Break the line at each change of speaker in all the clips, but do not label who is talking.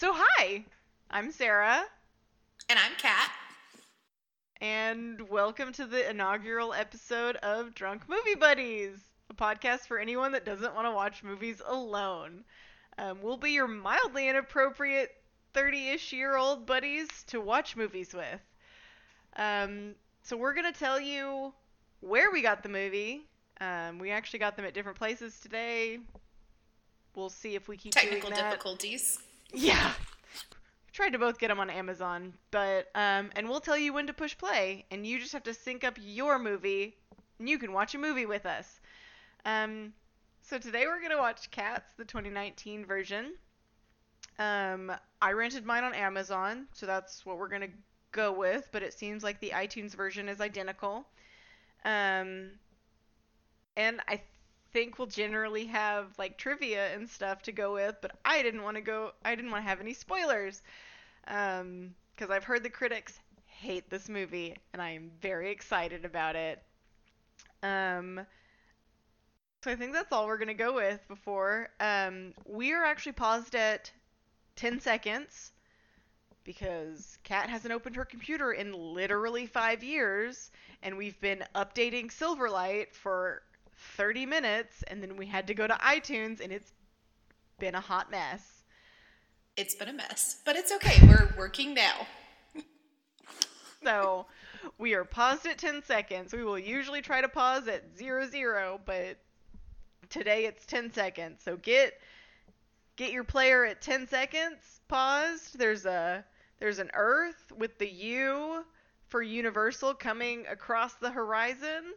So, hi, I'm Sarah,
And I'm Kat.
and welcome to the inaugural episode of Drunk Movie Buddies, a podcast for anyone that doesn't want to watch movies alone. Um, we'll be your mildly inappropriate 30 ish year old buddies to watch movies with. Um, so, we're going to tell you where we got the movie. Um, we actually got them at different places today. We'll see if we keep
Technical difficulties.
Yeah. Tried to both get them on Amazon, but um, and we'll tell you when to push play, and you just have to sync up your movie, and you can watch a movie with us. Um, so today we're gonna watch Cats, the 2019 version. Um, I rented mine on Amazon, so that's what we're gonna go with. But it seems like the iTunes version is identical. Um, and I think we'll generally have like trivia and stuff to go with, but I didn't want to go. I didn't want to have any spoilers, um, because I've heard the critics hate this movie, and I am very excited about it. Um, so I think that's all we're gonna go with before. Um, we are actually paused at 10 seconds because Kat hasn't opened her computer in literally five years, and we've been updating Silverlight for 30 minutes, and then we had to go to iTunes, and it's been a hot mess.
It's been a mess, but it's okay. We're working now.
So we are paused at 10 seconds. We will usually try to pause at 00, zero, but today it's 10 seconds. So get get your player at 10 seconds paused. There's a there's an Earth with the U for Universal coming across the horizon.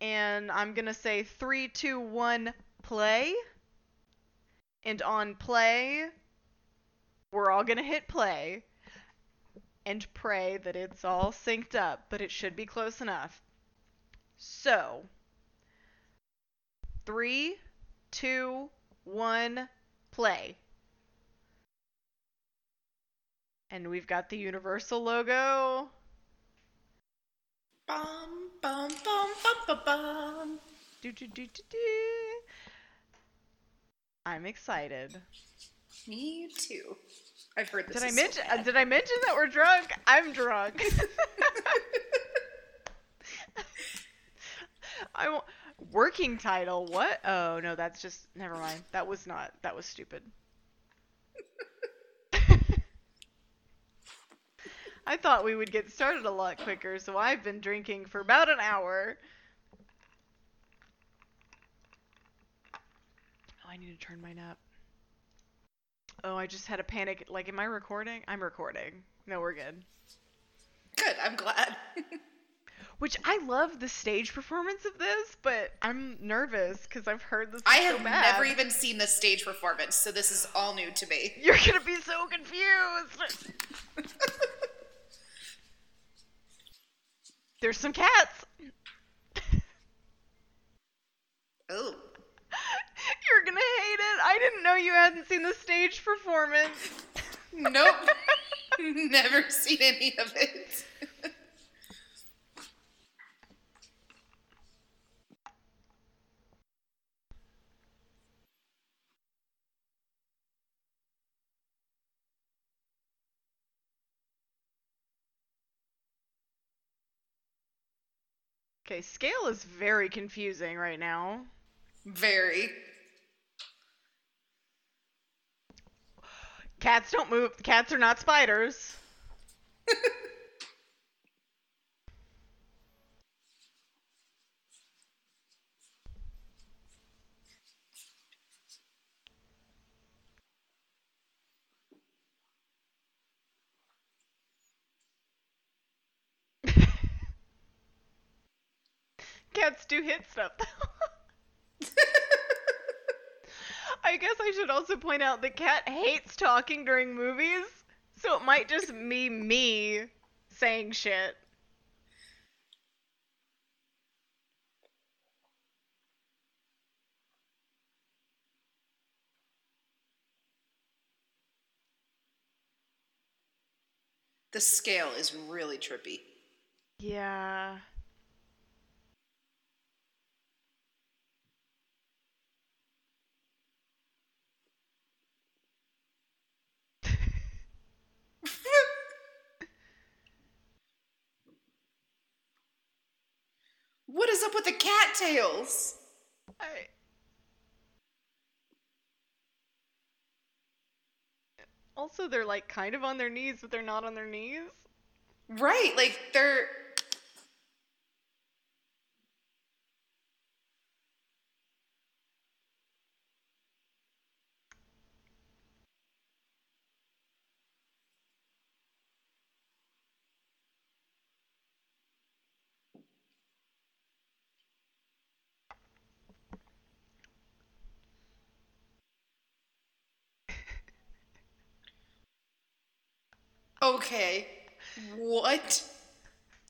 And I'm going to say three, two, one, play. And on play, we're all going to hit play and pray that it's all synced up, but it should be close enough. So, three, two, one, play. And we've got the Universal logo.
Bum, bum, bum, bum, bum, bum.
Do, do, do, do, do. I'm excited.
Me too. I've heard this.
Did I
is so
mention?
Uh,
did I mention that we're drunk? I'm drunk. I w- working title. What? Oh no, that's just never mind. That was not. That was stupid. I thought we would get started a lot quicker, so I've been drinking for about an hour. Oh, I need to turn mine up. Oh, I just had a panic. Like, am I recording? I'm recording. No, we're good.
Good. I'm glad.
Which I love the stage performance of this, but I'm nervous because I've heard this. Is
I
so
have
bad.
never even seen this stage performance, so this is all new to me.
You're gonna be so confused. There's some cats.
Oh,
You're gonna hate it. I didn't know you hadn't seen the stage performance.
nope. Never seen any of it.
Okay, scale is very confusing right now.
Very.
Cats don't move. Cats are not spiders. Cats do hit stuff. I guess I should also point out that Cat hates talking during movies, so it might just be me saying shit.
The scale is really trippy.
Yeah.
Is up with the cattails?
I... Also, they're like kind of on their knees, but they're not on their knees.
Right, like they're Okay. What?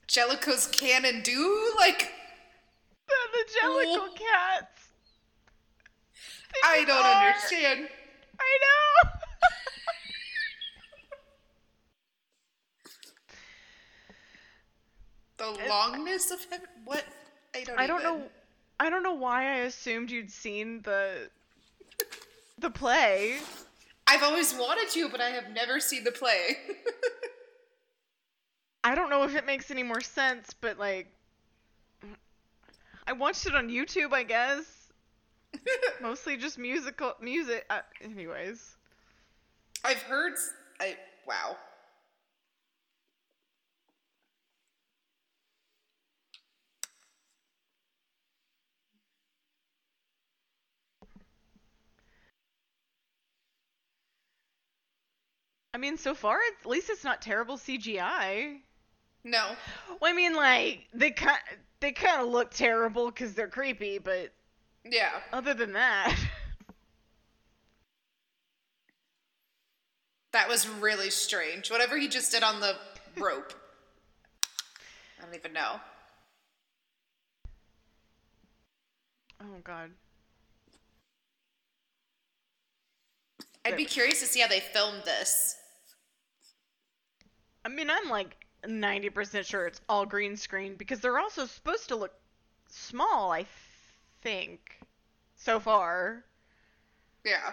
Jellicles canon do? Like,
They're the Jellicoe
Oh.
cats. They
I don't
are.
understand.
I know.
The longness of heaven? What? I don't
I don't
even-
know. I don't know why I assumed you'd seen the the play.
I've always wanted to, but I have never seen the play.
I don't know if it makes any more sense, but like, I watched it on YouTube, I guess. Mostly just musical music. Uh, anyways,
I've heard. I wow.
Mean, so far at least it's not terrible CGI.
No.
Well, I mean, like they kind they kind of look terrible because they're creepy, but
Yeah.
other than that,
That was really strange. Whatever he just did on the rope. I don't even know.
oh god.
I'd be curious to see how they filmed this.
I mean, I'm like 90% sure it's all green screen because they're also supposed to look small, I think. So far.
Yeah.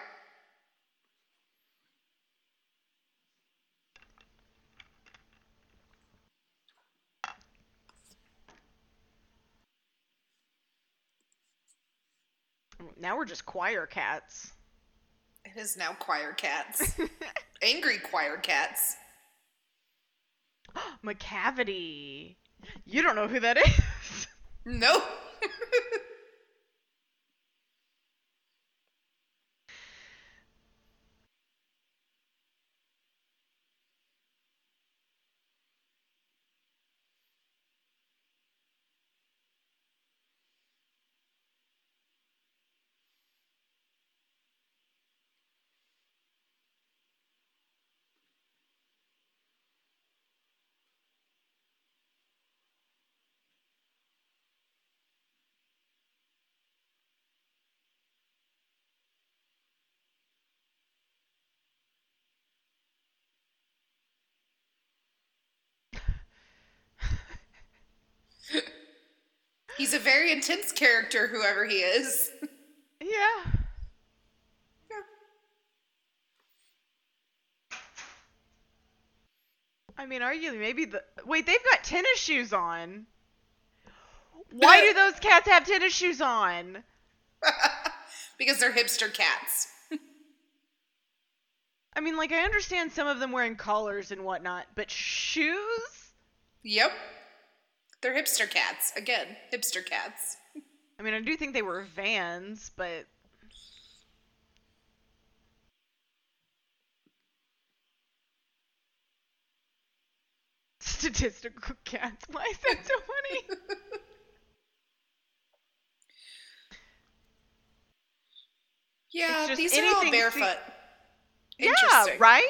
Now we're just choir cats.
It is now choir cats. Angry choir cats.
Macavity. You don't know who that is.
No. He's a very intense character, whoever he is.
yeah. I mean, arguably, maybe the. Wait, they've got tennis shoes on. Why do those cats have tennis shoes on?
because they're hipster cats.
I mean, like, I understand some of them wearing collars and whatnot, but shoes?
Yep. They're hipster cats. Again, hipster cats.
I mean, I do think they were vans, but. Statistical cats. Why is that so funny?
Yeah, these are all barefoot.
yeah,
Interesting.
right?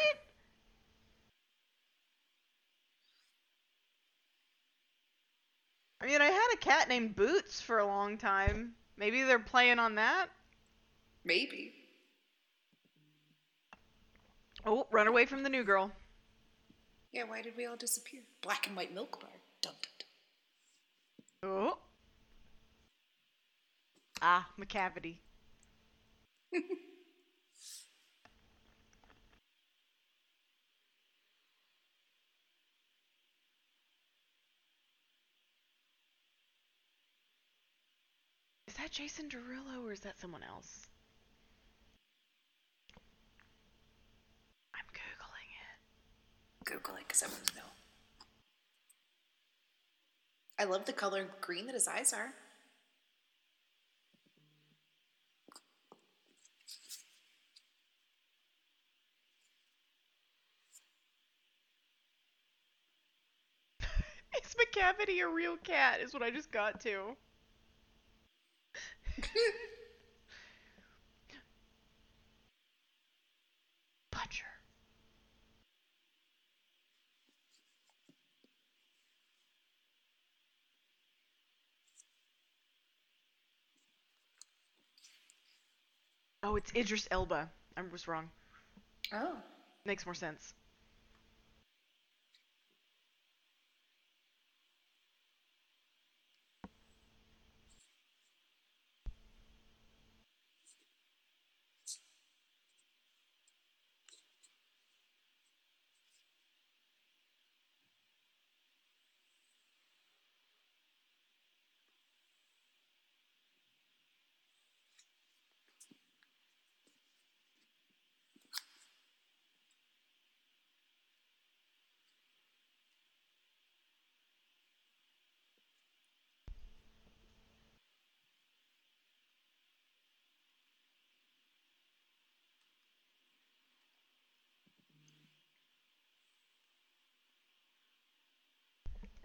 I mean, I had a cat named Boots for a long time. Maybe they're playing on that?
Maybe.
Oh, run away from the new girl.
Yeah, why did we all disappear? Black and white milk bar. Dum, dum, dum.
Oh. Ah, Macavity. Is that Jason Derulo or is that someone else? I'm googling it.
Google it because I want to know. I love the color green that his eyes are.
Is Macavity a real cat? Is what I just got to. Butcher. Oh, it's Idris Elba. I was wrong.
Oh.
Makes more sense.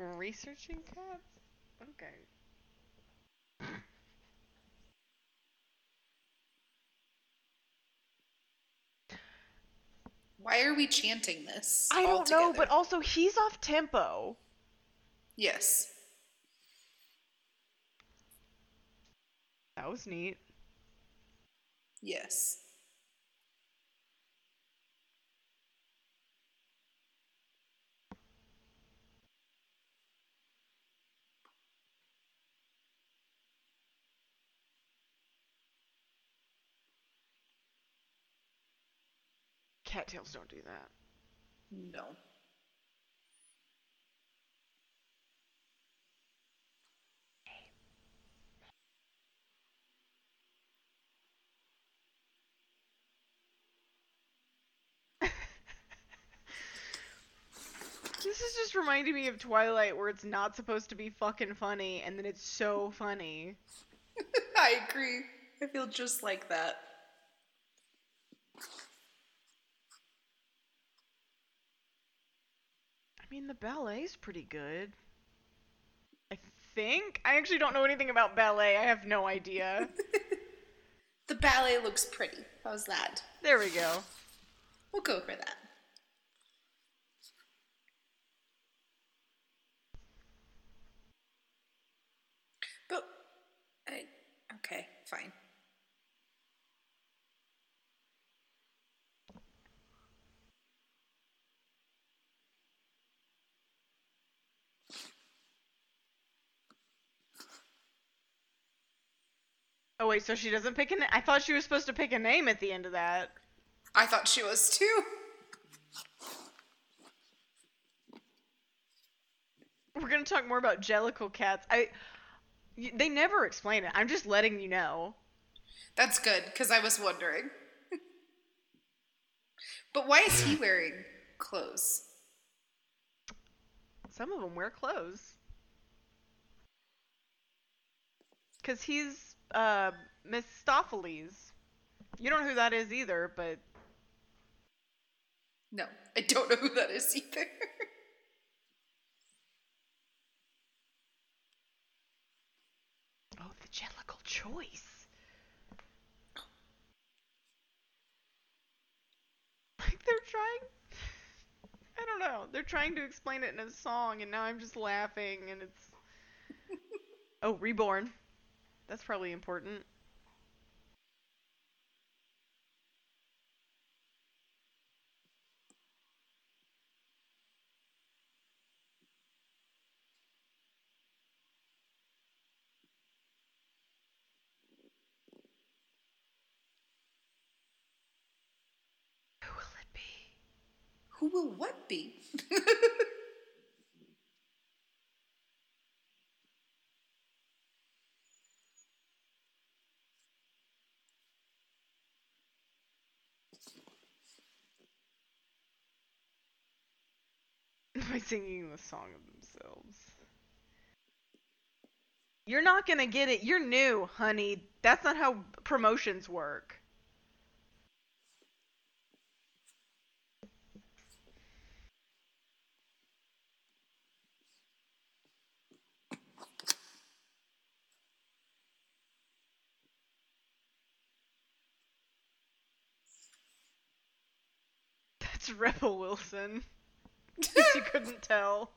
Researching cats? Okay.
Why are we chanting this?
I don't know,
together?
but also he's off tempo.
Yes.
That was neat.
Yes.
Cattails don't do that.
No.
This is just reminding me of Twilight where it's not supposed to be fucking funny and then it's so funny.
I agree. I feel just like that.
Mean, the ballet's pretty good. I think. I actually don't know anything about ballet. I have no idea.
The ballet looks pretty. How's that?
there we go.
We'll go for that. But, I, okay, fine.
Oh wait, so she doesn't pick a name? I thought she was supposed to pick a name at the end of that.
I thought she was too.
We're gonna talk more about Jellicle cats. I. y- They never explain it. I'm just letting you know.
That's good, because I was wondering. but why is he wearing clothes?
Some of them wear clothes. Cause he's uh Mistoffelees. You don't know who that is either, but
No, I don't know who that is either.
oh, the Jellicle choice. Like they're trying. I don't know. They're trying to explain it in a song, and now I'm just laughing, and it's. oh, reborn. That's probably important. Who will it be?
Who will what be?
by singing the song of themselves. You're not gonna get it. You're new, honey. That's not how promotions work. That's Rebel Wilson. You couldn't tell.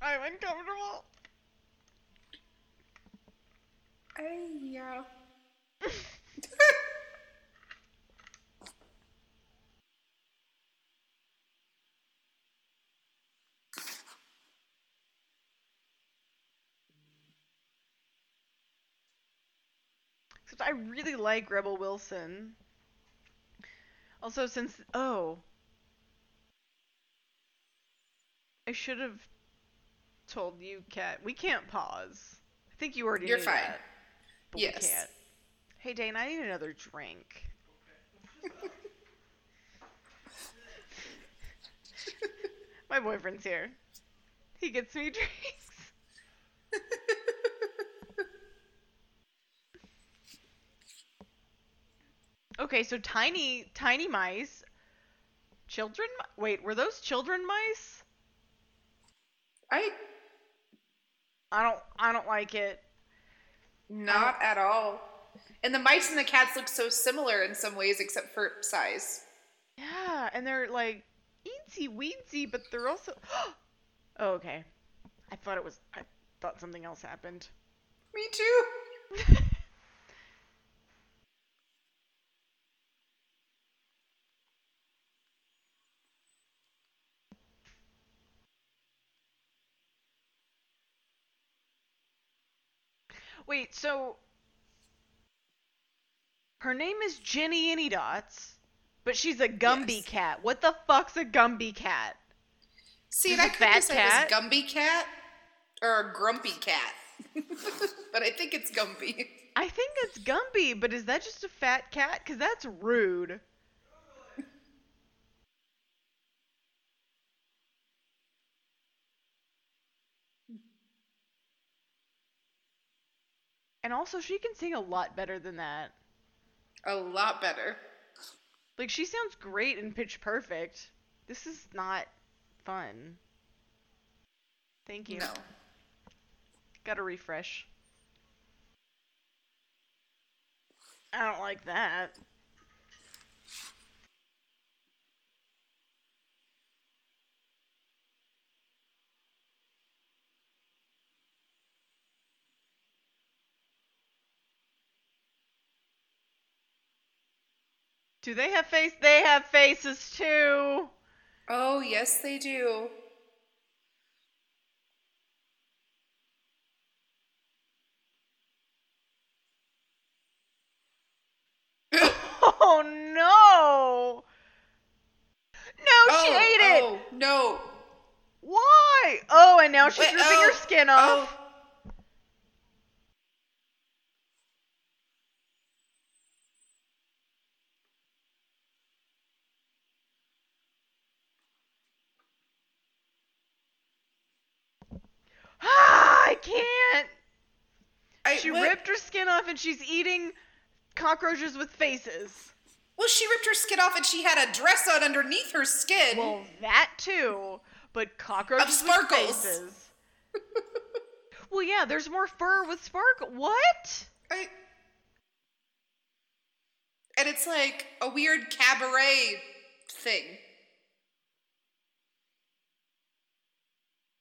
I'm uncomfortable.
I, yeah.
Except I really like Rebel Wilson. Also, since oh, I should have told you, Kat. We can't pause. I think you already
You're
knew
fine.
that,
Yes.
can't. Hey, Dane, I need another drink. My boyfriend's here. He gets me drinks. Okay, so tiny, tiny mice. Children? Wait, were those children mice?
I
I don't, I don't like it.
not um, at all. And the mice and the cats look so similar in some ways, except for size.
Yeah, and they're like eensy weensy, but they're also. oh, okay. I thought it was. I thought something else happened.
Me too.
Wait, so her name is Jennyanydots, but she's a Gumby
Yes.
cat. What the fuck's a Gumby cat?
See, I could
fat cat?
Gumby cat or a grumpy cat. but I think it's Gumby.
I think it's Gumby, but is that just a fat cat? Cause that's rude. And also, she can sing a lot better than that.
A lot better.
Like, she sounds great in Pitch Perfect. This is not fun. Thank you.
No.
Gotta refresh. I don't like that. Do they have face? They have faces too.
Oh, yes, they do.
Oh no! No, she
oh,
ate it.
Oh, no.
Why? Oh, and now she's
Wait,
ripping
oh,
her skin off.
Oh.
Ah, I can't.
I,
She
what?
ripped her skin off and she's eating cockroaches with faces.
Well, she ripped her skin off and she had a dress on underneath her skin.
Well, that too, but cockroaches with
sparkles.
faces. well, yeah, there's more fur with sparkle. What?
I... And it's like a weird cabaret thing.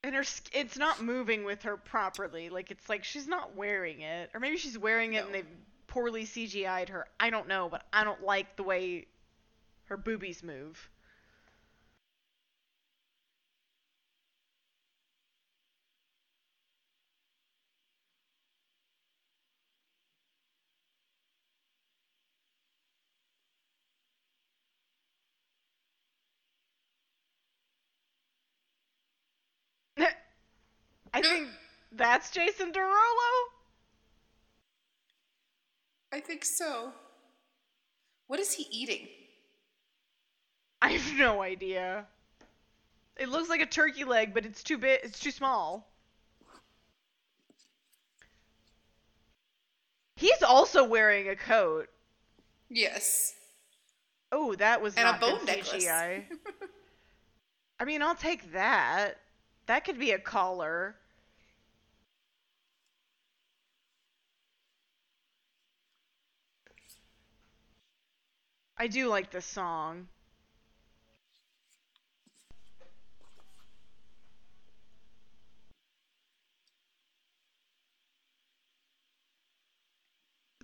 And her it's not moving with her properly. Like it's like she's not wearing it, or maybe she's wearing it and they've poorly CGI'd her. I don't know, but I don't like the way her boobies move. That's Jason Derulo?
I think so. What is he eating?
I have no idea. It looks like a turkey leg, but it's too big. It's too small. He's also wearing a coat.
Yes.
Oh, that was
And a bone
good
necklace.
CGI. I mean, I'll take that. That could be a collar. I do like this song.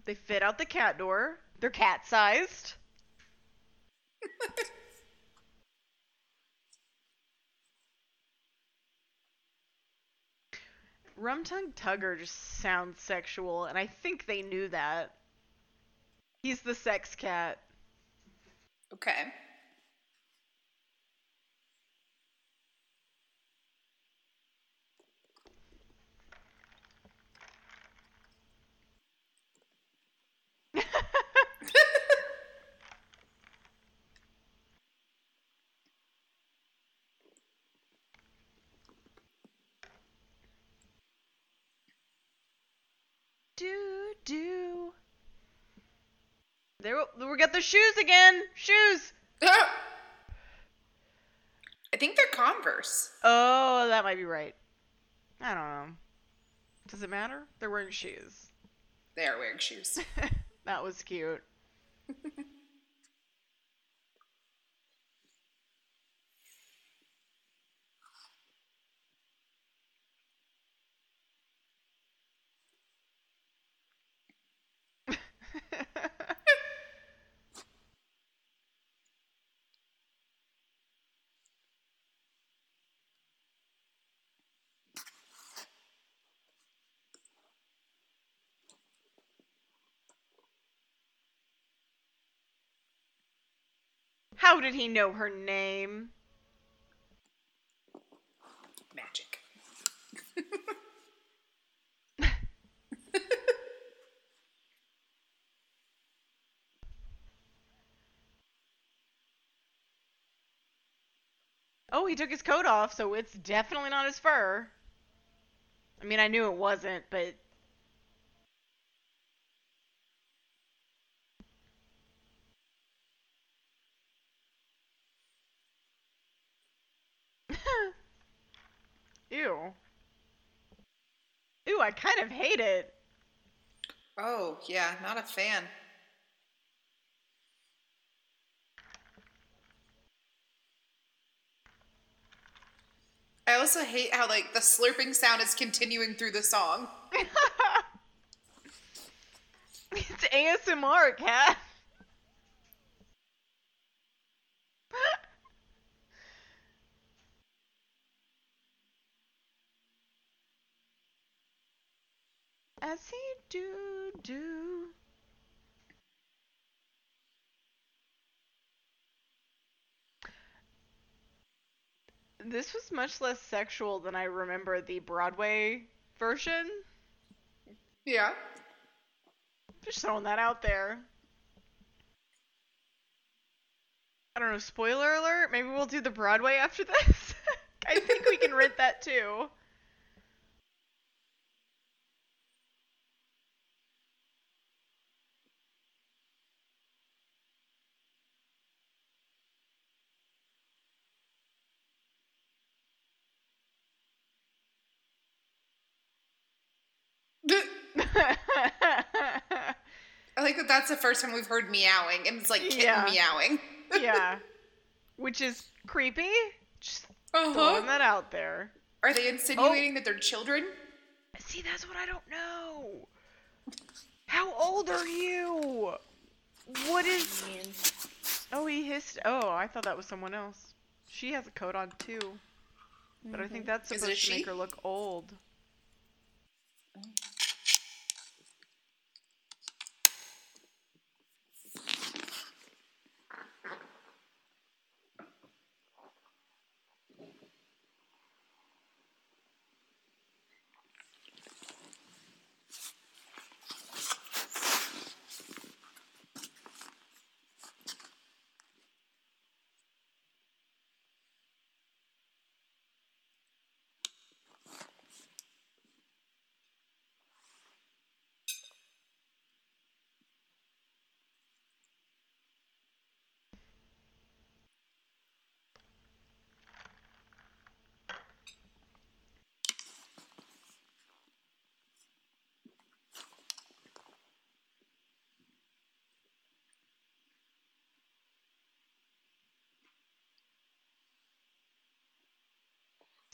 They fit out the cat door. They're cat sized. Rum Tum Tugger just sounds sexual, and I think they knew that. He's the sex cat.
Okay.
Do do. There, we got the shoes again. Shoes.
I think they're Converse.
Oh, that might be right. I don't know. Does it matter? They're wearing shoes.
They are wearing shoes.
that was cute. How did he know her name?
Magic.
Oh, he took his coat off, so it's definitely not his fur. I mean, I knew it wasn't, but Ew. Ew, I kind of hate it.
Oh, yeah, not a fan. I also hate how like the slurping sound is continuing through the song.
it's ASMR, cat. As he do do. This was much less sexual than I remember the Broadway version.
Yeah.
Just throwing that out there. I don't know, spoiler alert? Maybe we'll do the Broadway after this? I think we can rent that too.
I like that that's the first time we've heard meowing, and it's like kitten
Yeah.
meowing.
yeah. Which is creepy. Just
Uh-huh.
throwing that out there.
Are they insinuating that they're children?
See, that's what I don't know. How old are you? What is. Oh, he hissed. Oh, I thought that was someone else. She has a coat on too. But I think that's
Mm-hmm. Is it a
supposed to make her look old.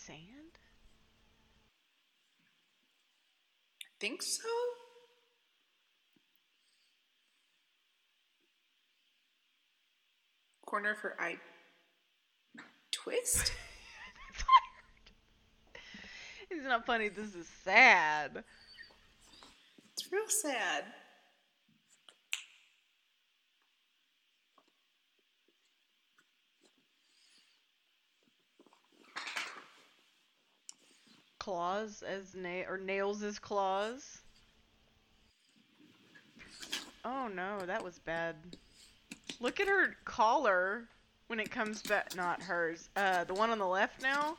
Sand?
Think so? Corner for eye twist?
It's not funny. This is sad.
It's real sad.
Claws as na- or nails as claws. Oh no, that was bad. Look at her collar when it comes back. Not hers. Uh, the one on the left now.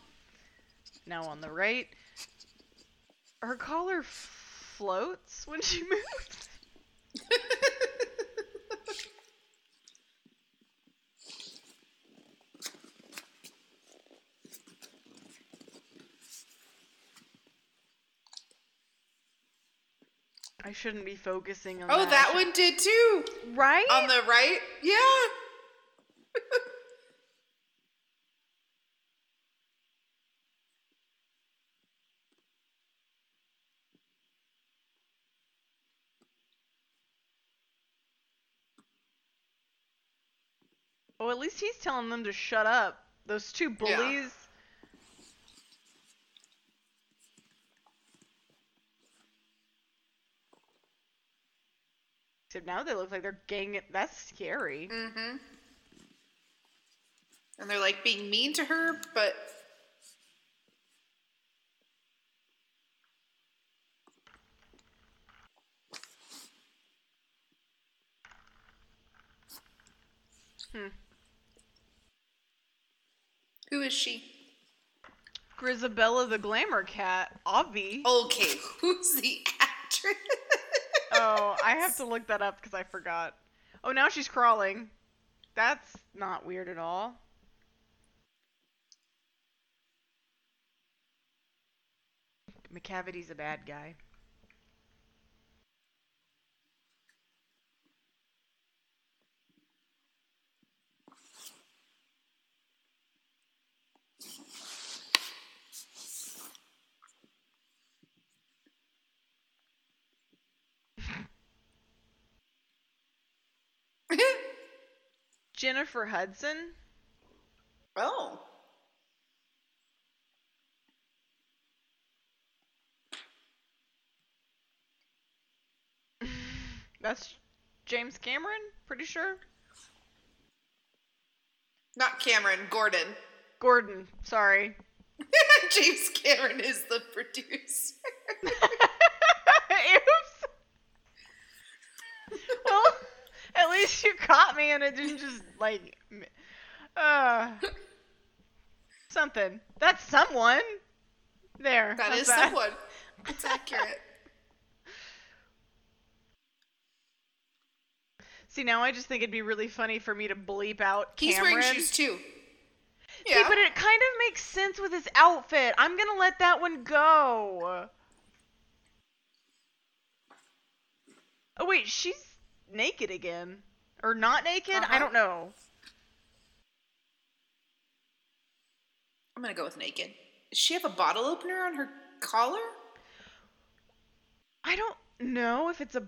Now on the right. Her collar floats when she moves. I shouldn't be focusing on
Oh,
that.
that one did too.
Right?
On the right? Yeah.
Oh, at least he's telling them to shut up. Those two bullies. Except now they look like they're gang. That's scary.
Mm-hmm. And they're like being mean to her, but
Hmm.
who is she?
Grizabella the Glamour Cat. Obvi.
Okay, who's the actress?
Oh, I have to look that up because I forgot. Oh, now she's crawling. That's not weird at all. Macavity's a bad guy. Jennifer Hudson.
oh.
That's James Cameron, pretty sure.
Not Cameron, Corden.
Corden, sorry.
James Cameron is the producer.
Oops. well, at least you caught me and it didn't just like uh something. That's someone. There.
That someone. It's accurate.
See, now I just think it'd be really funny for me to bleep out
He's
Cameron.
wearing shoes too.
See,
Yeah.
but it kind of makes sense with his outfit. I'm gonna let that one go. Oh wait, she's naked again, or not naked? I
Uh-huh.
don't know.
I'm gonna go with naked. Does she have a bottle opener on her collar?
I don't know if it's a.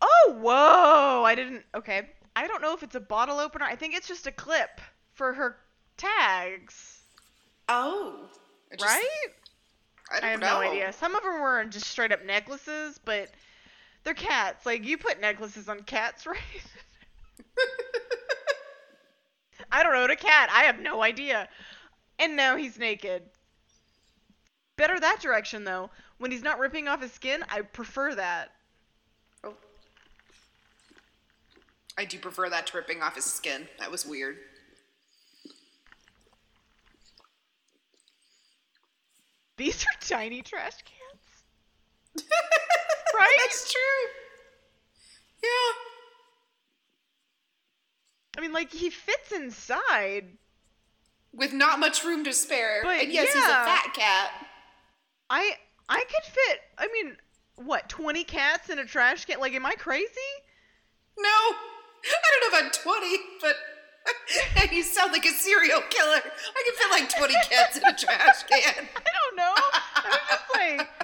Oh, whoa! I didn't. Okay. I don't know if it's a bottle opener. I think it's just a clip for her tags.
Oh. Just-
right?
I
I have
know.
no idea. Some of them were just straight up necklaces, but they're cats. Like, you put necklaces on cats, right? I don't own a cat. I have no idea. And now he's naked. Better that direction, though. When he's not ripping off his skin, I prefer that.
Oh. I do prefer that to ripping off his skin. That was weird.
These are tiny trash cans. Right?
That's true. Yeah.
I mean, like, he fits inside.
With not much room to spare.
But,
and yes, he's a fat cat.
I I could fit. I mean, what? Twenty cats in a trash can? Like, am I crazy?
No. I don't know about 20, but you sound like a serial killer. I can fit like 20 cats in a trash can.
I don't know. I was just like,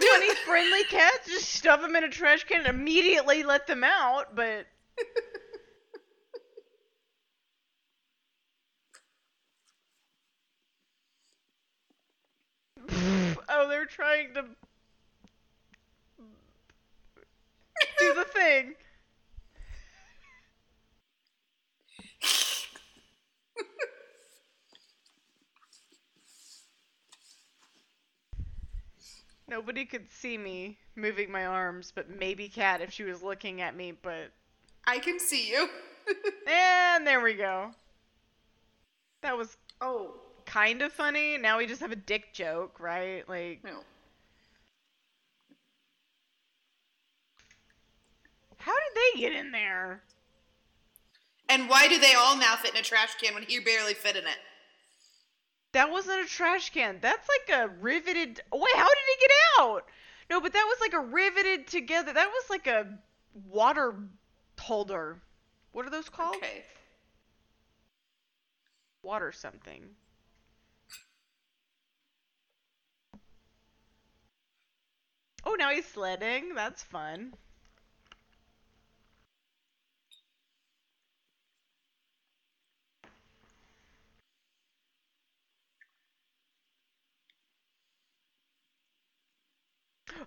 like twenty friendly cats. Just stuff them in a trash can and immediately let them out. But oh, they're trying to do the thing. Nobody could see me moving my arms, but maybe Cat if she was looking at me, but
I can see you.
and there we go. That was
oh,
kind of funny. Now we just have a dick joke, right? Like
no.
how did they get in there?
And why do they all now fit in a trash can when he barely fit in it?
That wasn't a trash can. That's like a riveted. Wait, how did he get out? No, but that was like a riveted together. That was like a water holder. What are those called?
Okay.
Water something. Oh, now he's sledding. That's fun.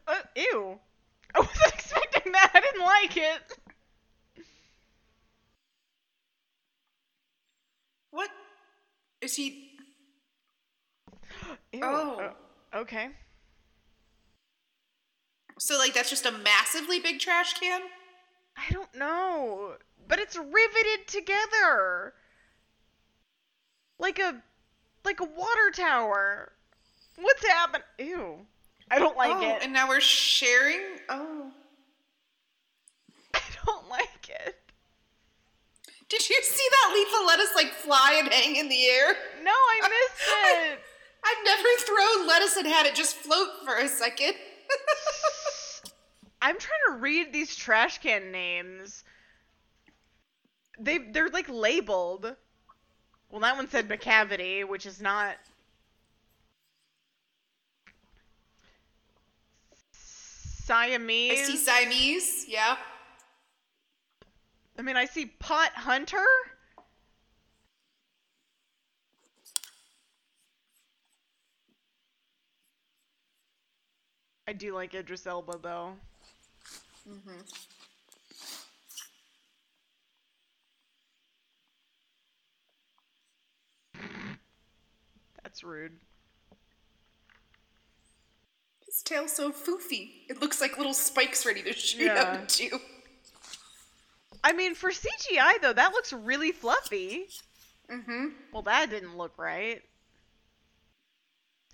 Uh, ew. I wasn't expecting that. I didn't like it.
What? Is he?
Ew.
Oh.
Uh, okay.
So like that's just a massively big trash can?
I don't know. But it's riveted together. Like a like a water tower. What's happening? Ew. I don't like
oh,
it.
and now we're sharing. Oh.
I don't like it.
Did you see that lethal lettuce like fly and hang in the air?
No, I missed it.
I've never thrown lettuce and had it just float for a second.
I'm trying to read these trash can names. They they're like labeled. Well, that one said Macavity, which is not. Siamese.
I see Siamese, yeah.
I mean, I see Pot Hunter. I do like Idris Elba though.
Mm-hmm.
That's rude.
His tail's so foofy. It looks like little spikes ready to shoot
Yeah.
out at you.
I mean, for CGI though, that looks really fluffy.
Mm-hmm.
Well, that didn't look right.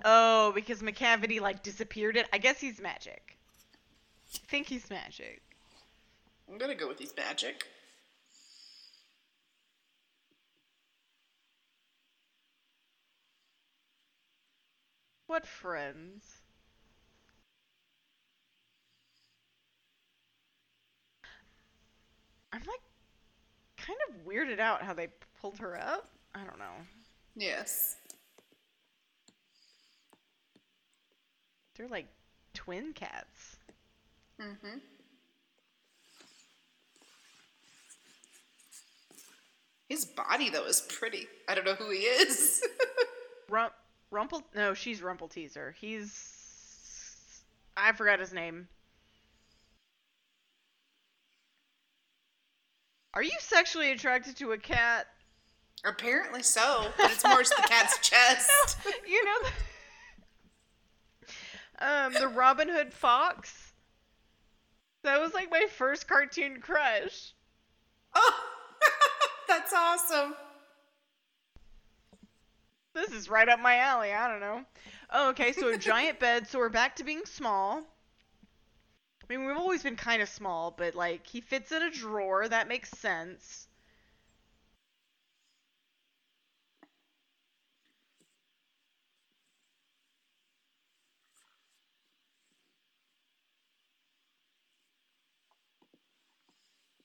Oh, because Macavity like disappeared it. I guess he's magic. I think he's magic.
I'm gonna go with he's magic.
What friends? I'm like kind of weirded out how they pulled her up. I don't know.
Yes.
They're like twin cats.
Mm-hmm. His body though is pretty. I don't know who he is.
Rump Rumple no, she's Rumpleteazer. He's I forgot his name. Are you sexually attracted to a cat?
Apparently so, but it's more just the cat's chest.
you know the, um the Robin Hood fox? That was like my first cartoon crush.
Oh, that's awesome.
This is right up my alley. I don't know. Oh, okay. So a giant bed. So we're back to being small. I mean, we've always been kind of small, but like he fits in a drawer. That makes sense.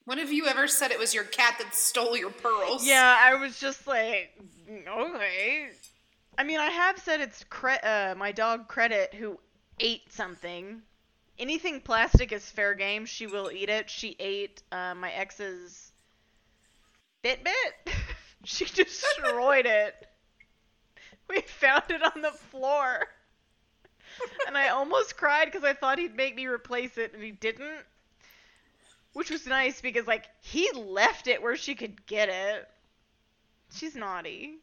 When have you ever said it was your cat that stole your pearls?
Yeah, I was just like, okay. I mean, I have said it's cre- uh, my dog Credit who ate something. Anything plastic is fair game. She will eat it. She ate uh, my ex's Fitbit. she destroyed it. We found it on the floor. And I almost cried because I thought he'd make me replace it, and he didn't. Which was nice because, like, he left it where she could get it. She's naughty.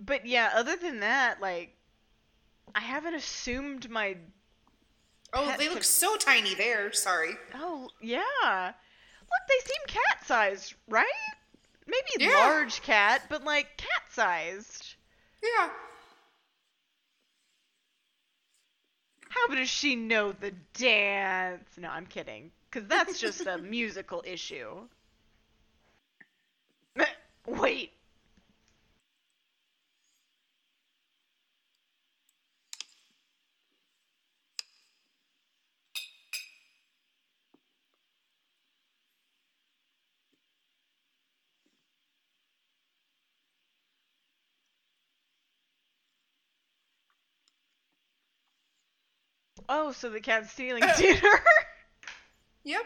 But yeah, other than that, like, I haven't assumed my.
Oh, they look so tiny there. Sorry.
Oh, yeah. Look, they seem cat sized, right? Maybe
Yeah.
large cat, but like cat sized.
Yeah.
How does she know the dance? No, I'm kidding. Because that's just a musical issue. Wait. Oh, so the cat's stealing dinner?
Yep.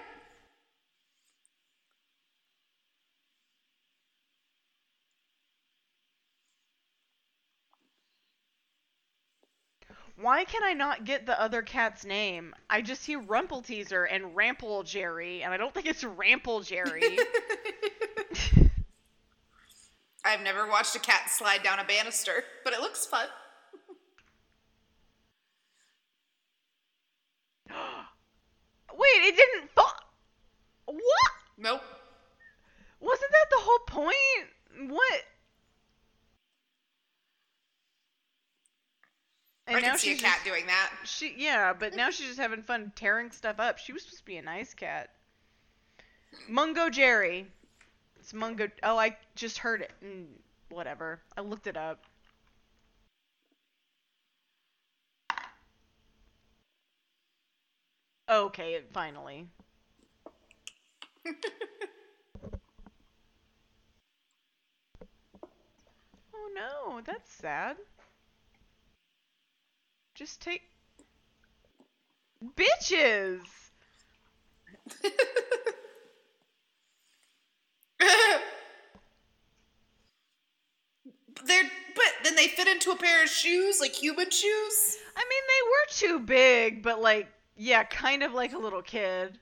Why can I not get the other cat's name? I just see Rumpleteazer and Rample Jerry, and I don't think it's Rample Jerry.
I've never watched a cat slide down a banister, but it looks fun.
Wait, it didn't fall. What?
Nope.
Wasn't that the whole point? What? And
I
now
can see a cat
just-
doing that.
She yeah, but now she's just having fun tearing stuff up. She was supposed to be a nice cat. Mungo Jerry. It's Mungo. Oh, I just heard it. Mm, whatever. I looked it up. Okay, finally. oh no, that's sad. Just take bitches.
They're but then they fit into a pair of shoes, like human shoes.
I mean, they were too big, but like, yeah, kind of like a little kid.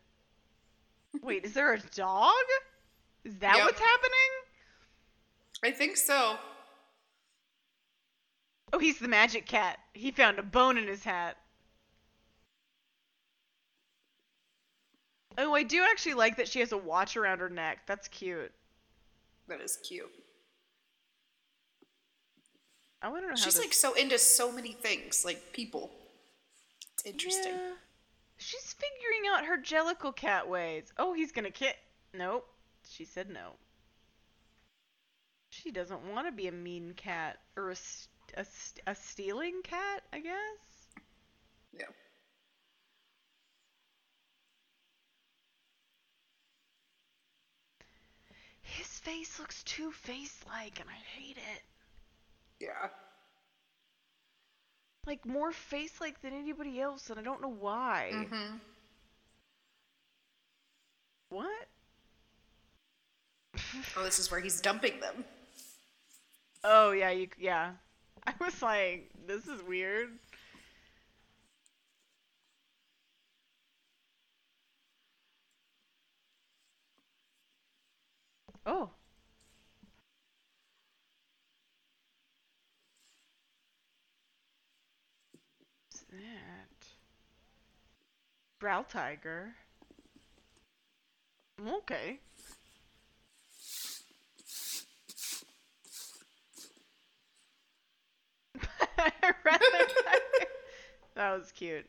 Wait, is there a dog? Is that
Yep.
what's happening?
I think so.
Oh, he's the magic cat. He found a bone in his hat. Oh, I do actually like that she has a watch around her neck. That's cute.
That is cute.
I want to know how
She's
this-
like so into so many things, like people. It's interesting.
Yeah. She's figuring out her Jellicle cat ways. Oh, he's gonna kick. Nope. She said no. She doesn't want to be a mean cat or a, st- a, st- a stealing cat, I guess.
Yeah.
His face looks too face-like, and I hate it.
Yeah.
Like more face-like than anybody else, and I don't know why.
Mm-hmm.
What?
Oh, this is where he's dumping them.
Oh yeah, you yeah. I was like, this is weird. Oh. What's that? Growltiger. Mm, okay. Read that. that was cute.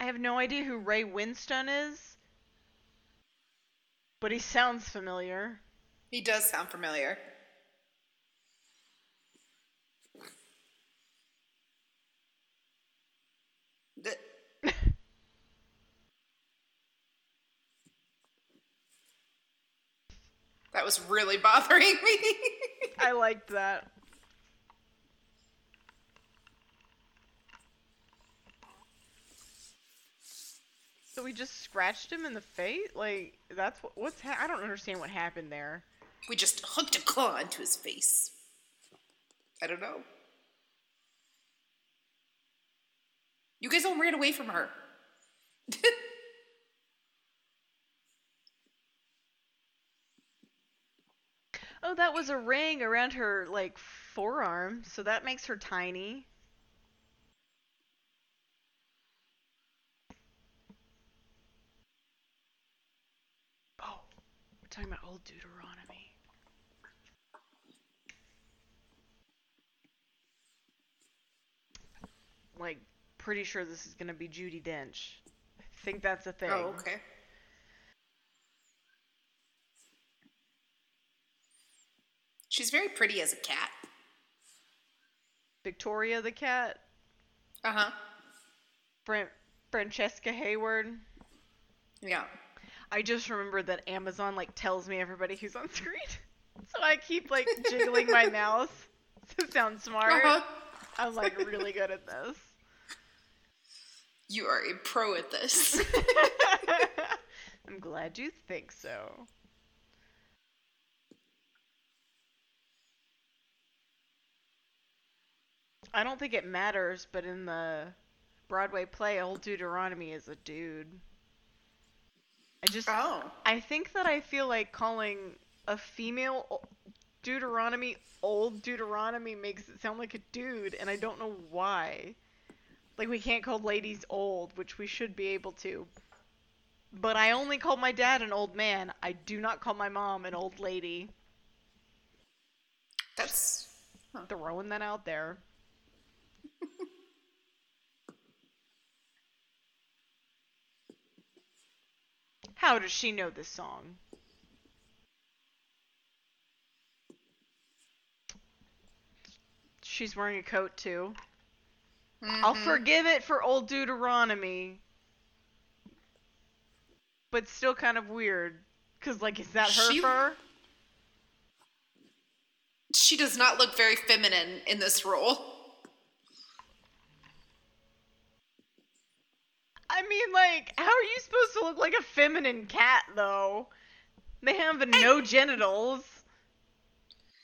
I have no idea who Ray Winstone is. But he sounds familiar.
He does sound familiar. That was really bothering me.
I liked that. So we just scratched him in the face? Like, that's what, what's ha- I don't understand what happened there.
we just hooked a claw into his face. I don't know. You guys all ran away from her.
Oh, that was a ring around her, like, forearm, so that makes her tiny. Oh, we're talking about old Deuteronomy. Like, pretty sure this is gonna be Judi Dench. I think that's a thing.
oh, okay. She's very pretty as a cat.
Victoria the cat.
Uh huh.
Fran- Francesca Hayward.
Yeah.
I just remembered that Amazon like tells me everybody who's on screen. So I keep like jiggling my mouse to sound smart.
Uh-huh.
I'm like really good at this.
You are a pro at this.
I'm glad you think so. I don't think it matters, but in the Broadway play, Old Deuteronomy is a dude. I just
oh.
I think that I feel like calling a female Deuteronomy old Deuteronomy makes it sound like a dude, and I don't know why. Like, we can't call ladies old, which we should be able to. But I only call my dad an old man. I do not call my mom an old lady.
That's.
Throwing that out there. How does she know this song? She's wearing a coat too. I'll
Mhm.
forgive it for old Deuteronomy. But still kind of weird. Cause like, is that her
She-
fur?
She does not look very feminine in this role.
I mean, like, how are you supposed to look like a feminine cat, though? They have no genitals.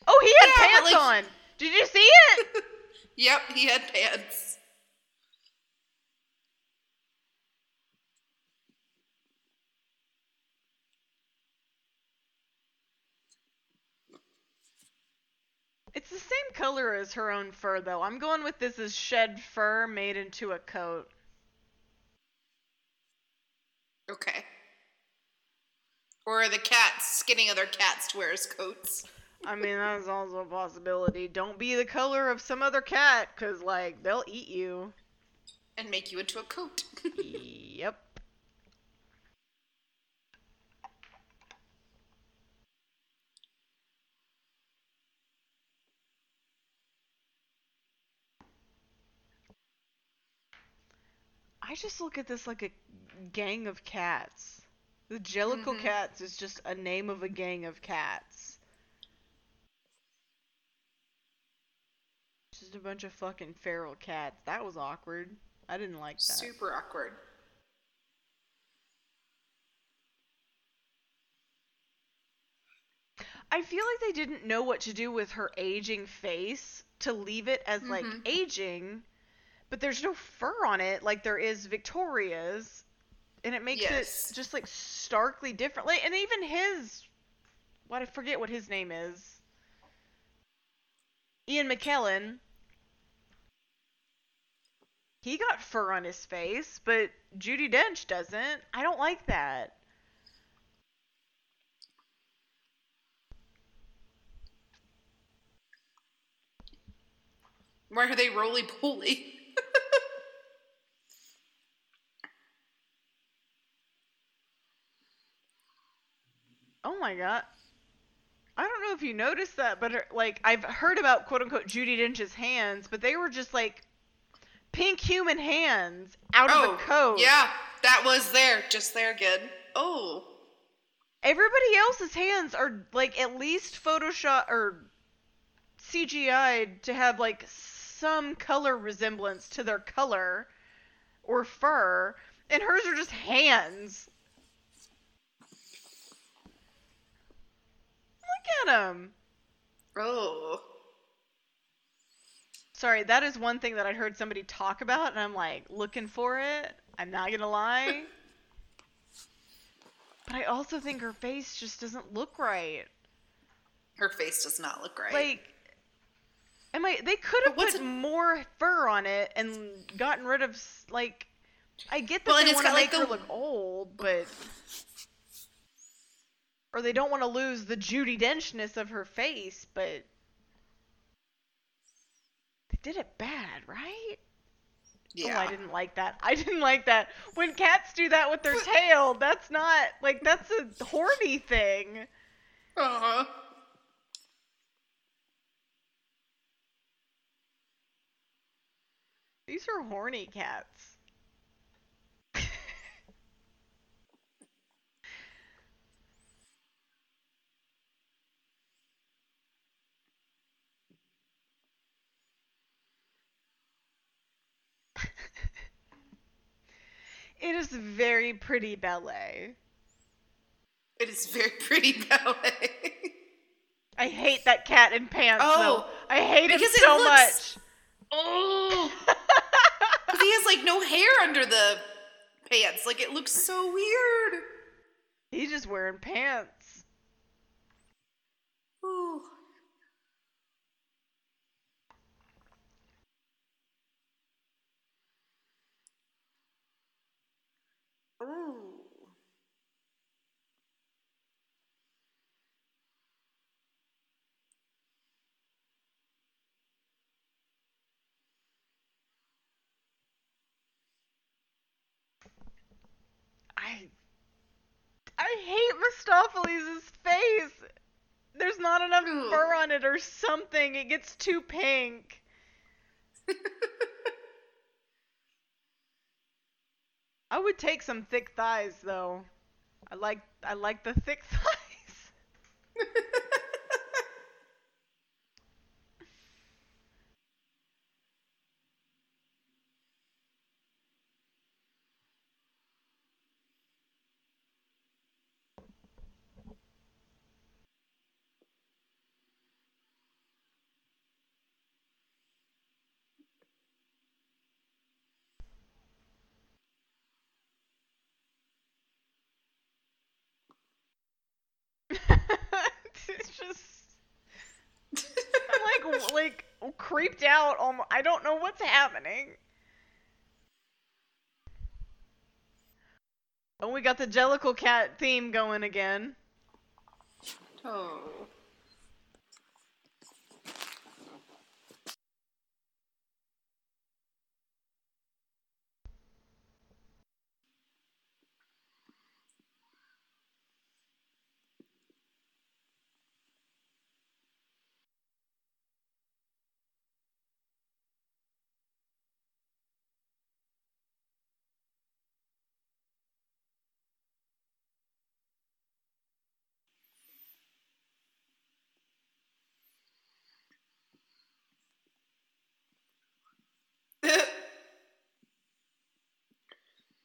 Oh, he had
Yeah,
pants
like-
on. Did you see it?
Yep, he had pants.
It's the same color as her own fur, though. I'm going with this as shed fur made into a coat.
Okay. Or are the cats skinning other cats to wear as coats?
I mean, that's also a possibility. Don't be the color of some other cat, because, like, they'll eat you.
And make you into a coat.
yep. I just look at this like a gang of cats. The Jellicle
Mhm.
Cats is just a name of a gang of cats. Just a bunch of fucking feral cats. That was awkward. I didn't like that.
Super awkward.
I feel like they didn't know what to do with her aging face to leave it as like
Mhm.
aging, but there's no fur on it like there is Victoria's, and it makes
Yes.
it just like starkly different. Like, and even his, what I forget what his name is, Ian McKellen. He got fur on his face, but Judi Dench doesn't. I don't like that.
Why are they roly poly?
Oh my god. I don't know if you noticed that, but her, like I've heard about quote unquote Judi Dench's hands, but they were just like pink human hands out of
oh,
a coat.
yeah, that was there, just there again. Oh,
Everybody else's hands are like at least Photoshop or CGI'd to have like some color resemblance to their color or fur, and hers are just hands. Look at them.
oh.
Sorry, that is one thing that I heard somebody talk about, and I'm like looking for it. I'm not gonna lie. but I also think her face just doesn't look right.
Her face does not look right.
Like, am I? They could have put
it-
more fur on it and gotten rid of like. I get that
Well,
they
it's
want to make
like,
her
the-
look old, but or they don't want to lose the Judi Denchness of her face, but they did it bad, right?
yeah.
Oh, I didn't like that. I didn't like that. When cats do that with their tail, that's not like that's a horny thing.
Uh-huh.
These are horny cats. It is very pretty ballet.
It is very pretty ballet.
I hate that cat in pants
Oh,
though. I hate
it
so
looks-
much.
oh. Because he has like no hair under the pants. Like it looks so weird.
He's just wearing pants.
Ooh. Ooh.
I I hate Mistoffelees' face. There's not enough
Ugh.
fur on it or something. It gets too pink. I would take some thick thighs though. I like I like the thick thighs. it's just I'm like creeped out. almo I don't know what's happening. Oh, we got the Jellicle Cat theme going again.
oh.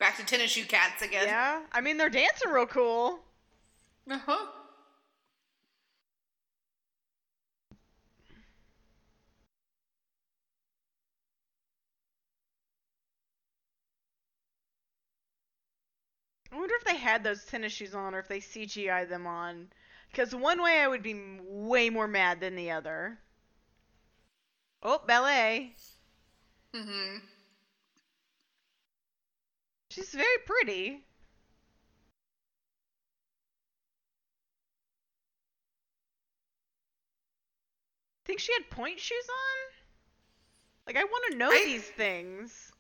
Back to tennis shoe cats again.
Yeah, I mean they're dancing real cool.
Uh huh.
I wonder if they had those tennis shoes on or if they CGI them on. Because one way I would be way more mad than the other. Oh, ballet.
Mm-hmm.
She's very pretty. Think she had point shoes on? Like I want to know
I-
these things.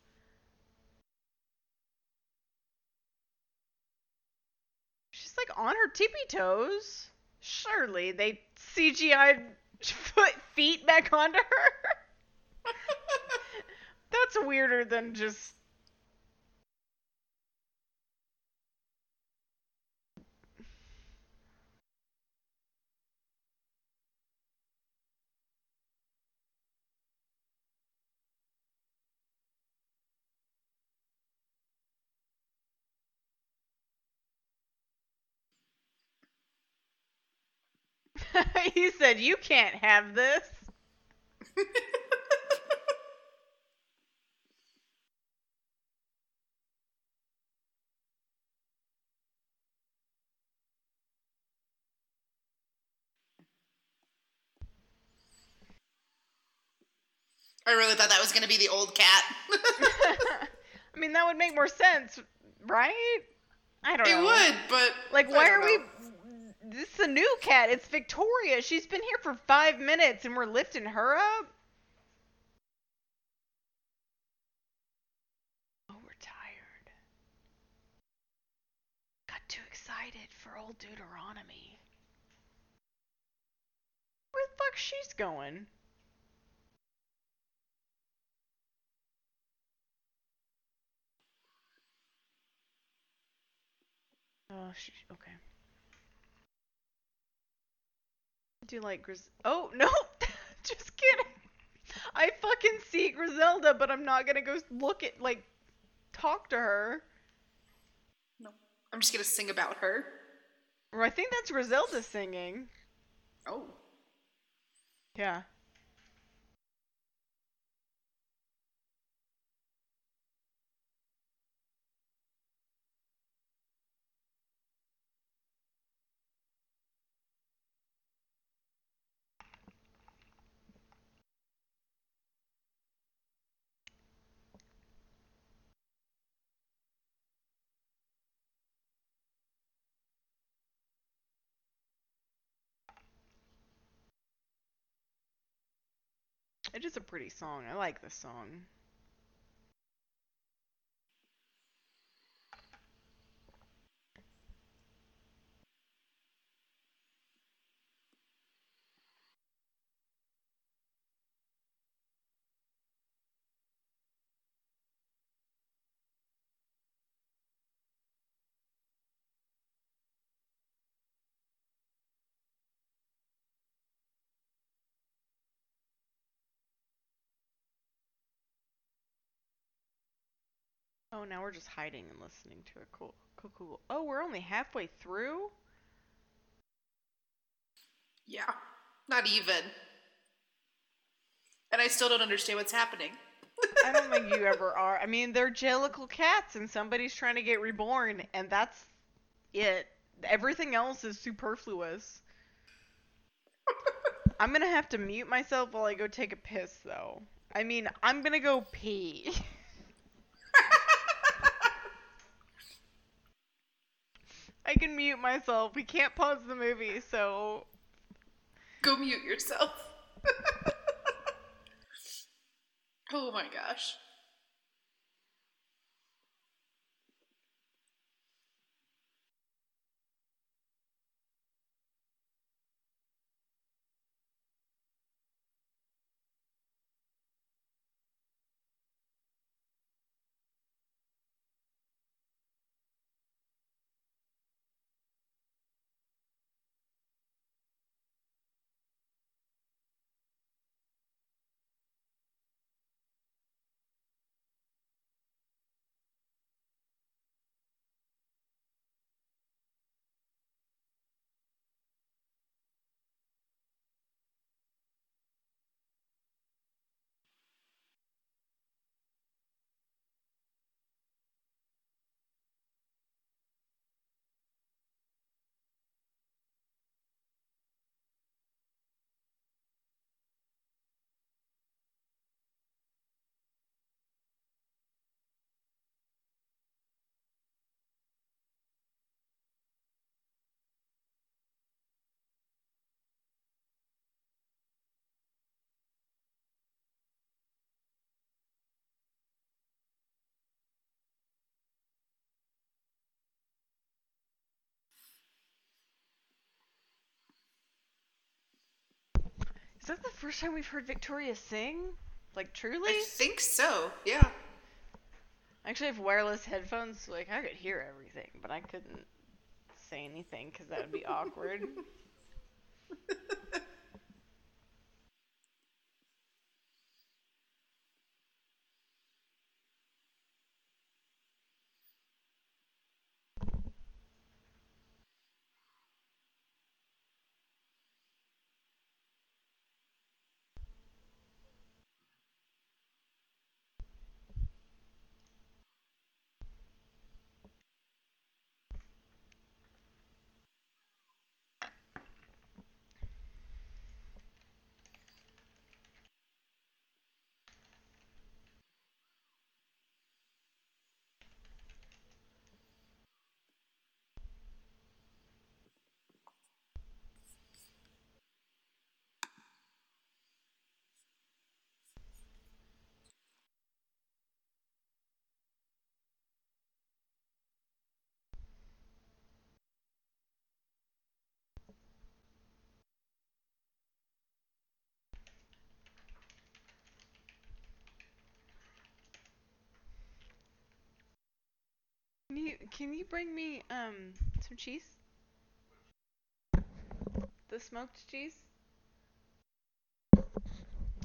She's like on her tippy toes. Surely they CGI'd foot feet back onto her. That's weirder than just. he said, "You can't have this."
I really thought that was going to be the old cat.
I mean, that would make more sense, right? I don't
it
know.
It would, but
Like, why are we? This is a new cat. It's Victoria. She's been here for five minutes, and we're lifting her up. Oh, we're tired. Got too excited for old Deuteronomy. Where the fuck she's going? Oh, she okay. Do like Gris? Oh no, just kidding. I fucking see Griselda, but I'm not gonna go look at like talk to her.
No, I'm just to sing about her.
Or I think that's Griselda singing.
Oh.
Yeah. It is a pretty song. I like this song. Oh, now we're just hiding and listening to it. Cool. Cool, cool. Oh, we're only halfway through?
Yeah. Not even. And I still don't understand what's happening.
I don't think you ever are. I mean, they're Jellicle cats and somebody's trying to get reborn, and that's it. Everything else is superfluous. I'm gonna have to mute myself while I go take a piss, though. I mean, I'm gonna go pee. I can mute myself. We can't pause the movie, so
Go mute yourself. oh my gosh.
Is that the first time we've heard Victoria sing? Like truly?
I think so. Yeah.
I actually have wireless headphones, so like I could hear everything, but I couldn't say anything because that would be awkward. Can you can you bring me um some cheese? The smoked cheese?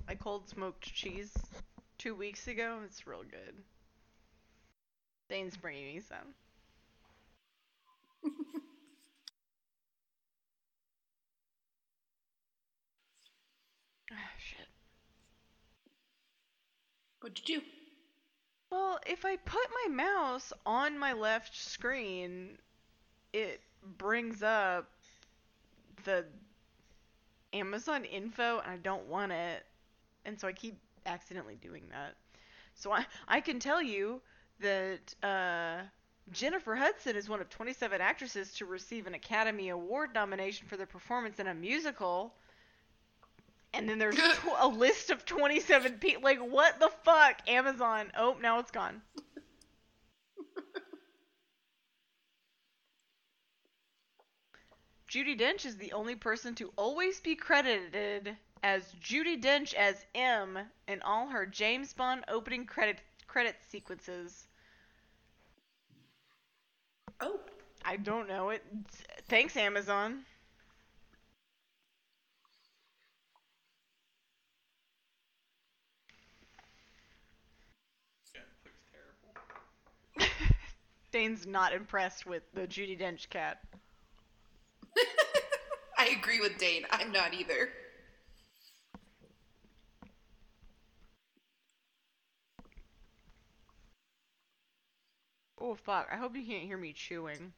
I cold smoked cheese two weeks ago. It's real good. Dane's bringing me some. ah, shit.
What'd you do?
Well, if I put my mouse on my left screen, it brings up the Amazon info and I don't want it. And so I keep accidentally doing that. So I I can tell you that uh, Jennifer Hudson is one of 27 actresses to receive an Academy Award nomination for their performance in a musical. And then there's tw- a list of 27 people. Like, what the fuck? Amazon. Oh, now it's gone. Judi Dench is the only person to always be credited as Judi Dench as M in all her James Bond opening credit credit sequences.
Oh.
I don't know it. Thanks, Amazon. Dane's not impressed with the Judi Dench cat.
I agree with Dane. I'm not either.
Oh fuck! I hope you can't hear me chewing.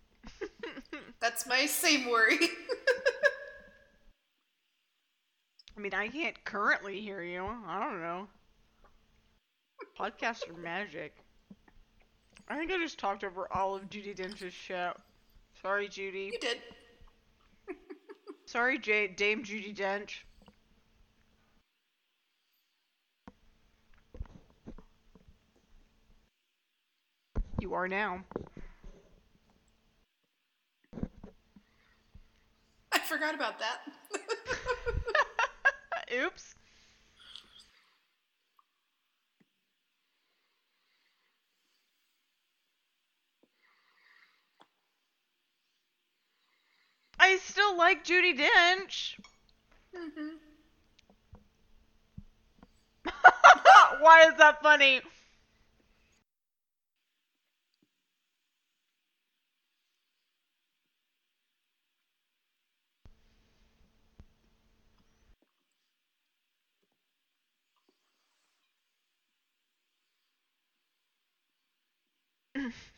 That's my same worry.
I mean, I can't currently hear you. I don't know. Podcasts are magic. I think I just talked over all of Judi Dench's shit. Sorry, Judy.
you did.
Sorry, J- Dame Judi Dench. You are now.
I forgot about that.
Oops. I still like Judi Dench.
hmm
Why is that funny?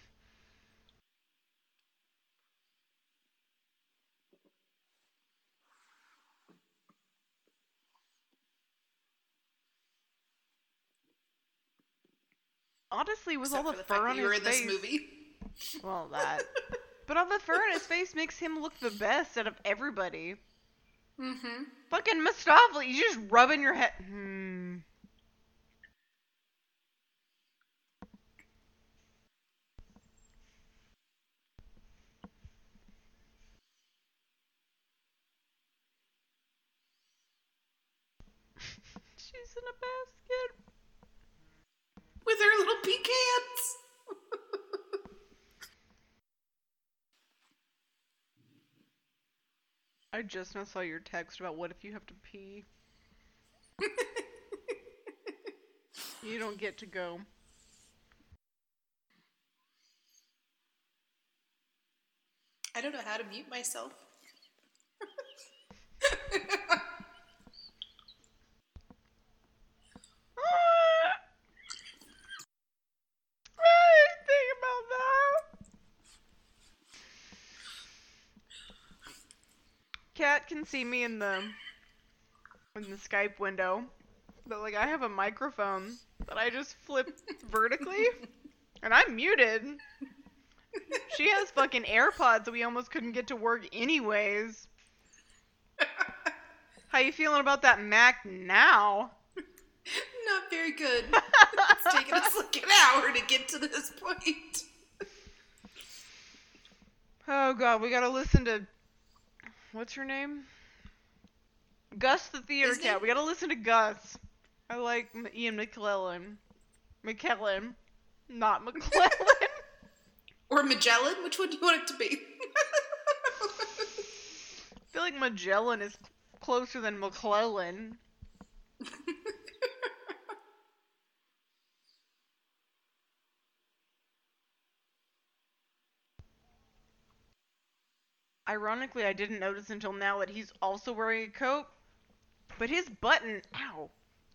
Honestly, with
Except
all the,
the
fur on his
in this
face.
movie.
Well, that. but all the fur on his face makes him look the best out of everybody.
Mm-hmm.
Fucking Mustafa, you just rubbing your head. Hmm. She's in a basket.
With her little pecans.
I just now saw your text about what if you have to pee. you don't get to go.
I don't know how to mute myself.
think about that. Cat can see me in the in the Skype window, but like I have a microphone that I just flip vertically, and I'm muted. She has fucking AirPods that we almost couldn't get to work anyways. How you feeling about that Mac now?
Not very good. it's taken us like an hour to get to this point.
Oh god, we gotta listen to what's her name? Gus the theater
His
cat.
name?
We gotta listen to Gus. I like Ian McClellan. McKellen, not McClellan.
Or Magellan? Which one do you want it to be?
I feel like Magellan is closer than McClellan. Ironically, I didn't notice until now that he's also wearing a coat, but his button, ow,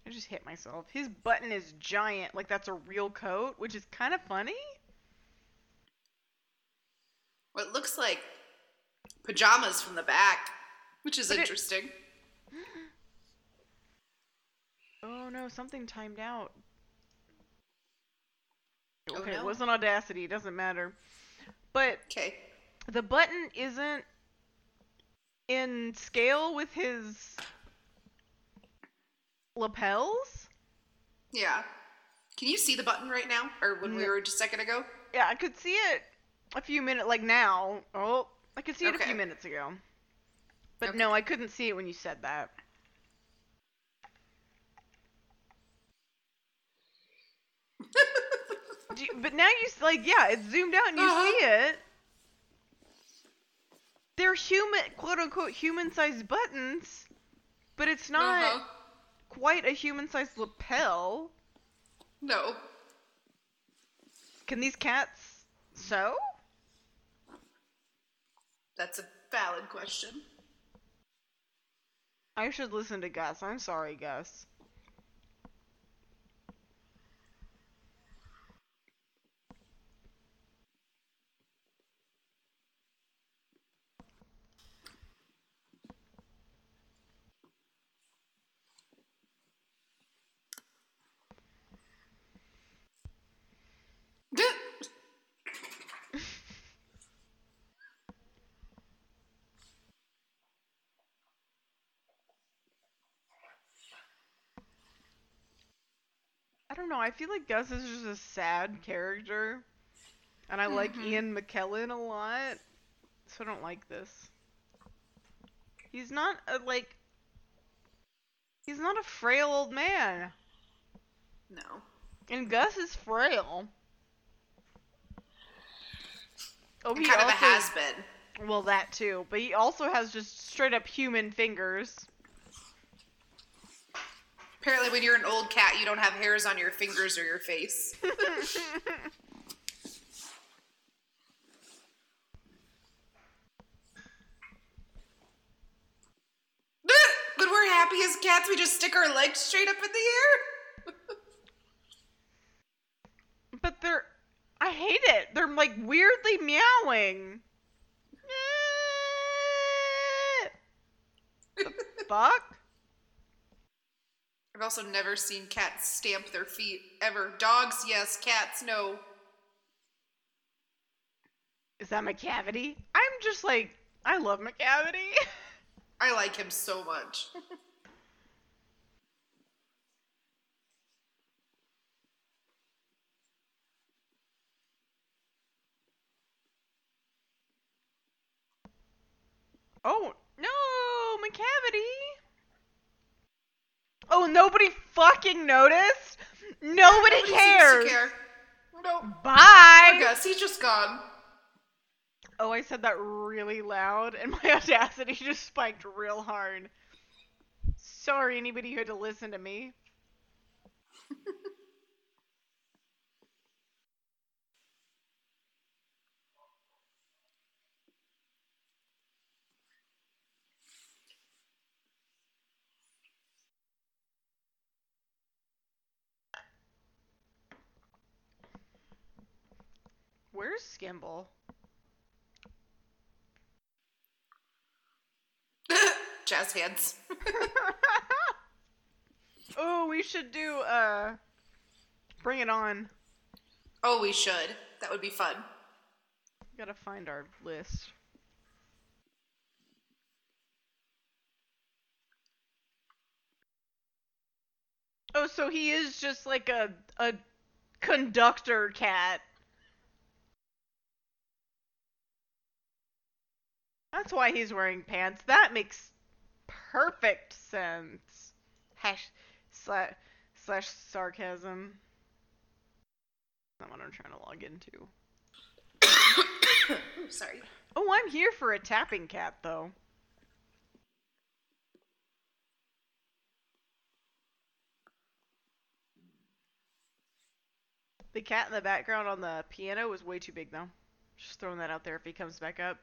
I just hit myself. His button is giant, like that's a real coat, which is kind of funny.
what looks like pajamas from the back, which is
But it-
interesting.
Oh no, something timed out.
Oh,
Okay, it wasn't Audacity, it doesn't matter. But
Okay.
The button isn't in scale with his lapels.
Yeah. Can you see the button right now? Or when we were just a second ago?
Yeah, I could see it a few minutes, like now. Oh, I could see it a few minutes ago. But
Okay.
no, I couldn't see it when you said that. Do you- but now you like, yeah, it's zoomed out and you
Uh-huh.
see it. They're human, quote unquote, human-sized buttons, but it's not
Uh-huh.
quite a human-sized lapel.
No.
Can these cats sew?
That's a valid question.
I should listen to Gus. I'm sorry, Gus. I don't know. I feel like Gus is just a sad character, and I like
Mhm.
Ian McKellen a lot, so I don't like this. He's not a like. He's not a frail old man,
no.
and Gus is frail. Oh, he
kind of a
also-
has been.
Well, that too, but he also has just straight up human fingers.
Apparently, when you're an old cat, you don't have hairs on your fingers or your face. when we're happy as cats, we just stick our legs straight up in the air.
But they're. I hate it. They're like weirdly meowing. the fuck?
I've also never seen cats stamp their feet ever. Dogs, yes. Cats, no.
Is that Macavity? I'm just like. I love Macavity.
I like him so much.
oh, no! Macavity! Oh, nobody fucking noticed? Nobody,
Nobody
cares.
Care. Nope.
Bye.
Gus, he's just gone.
Oh, I said that really loud, and my audacity just spiked real hard. Sorry, anybody who had to listen to me. Where's Skimble?
Jazz hands.
oh, we should do uh Bring It On.
Oh, we should. That would be fun.
Gotta find our list. Oh, so he is just like a a conductor cat. That's why he's wearing pants. That makes perfect sense. Hash slash slash sarcasm. That's not what I'm trying to log into.
Ooh, sorry.
Oh, I'm here for a tapping cat, though. The cat in the background on the piano was way too big, though. Just throwing that out there if he comes back up.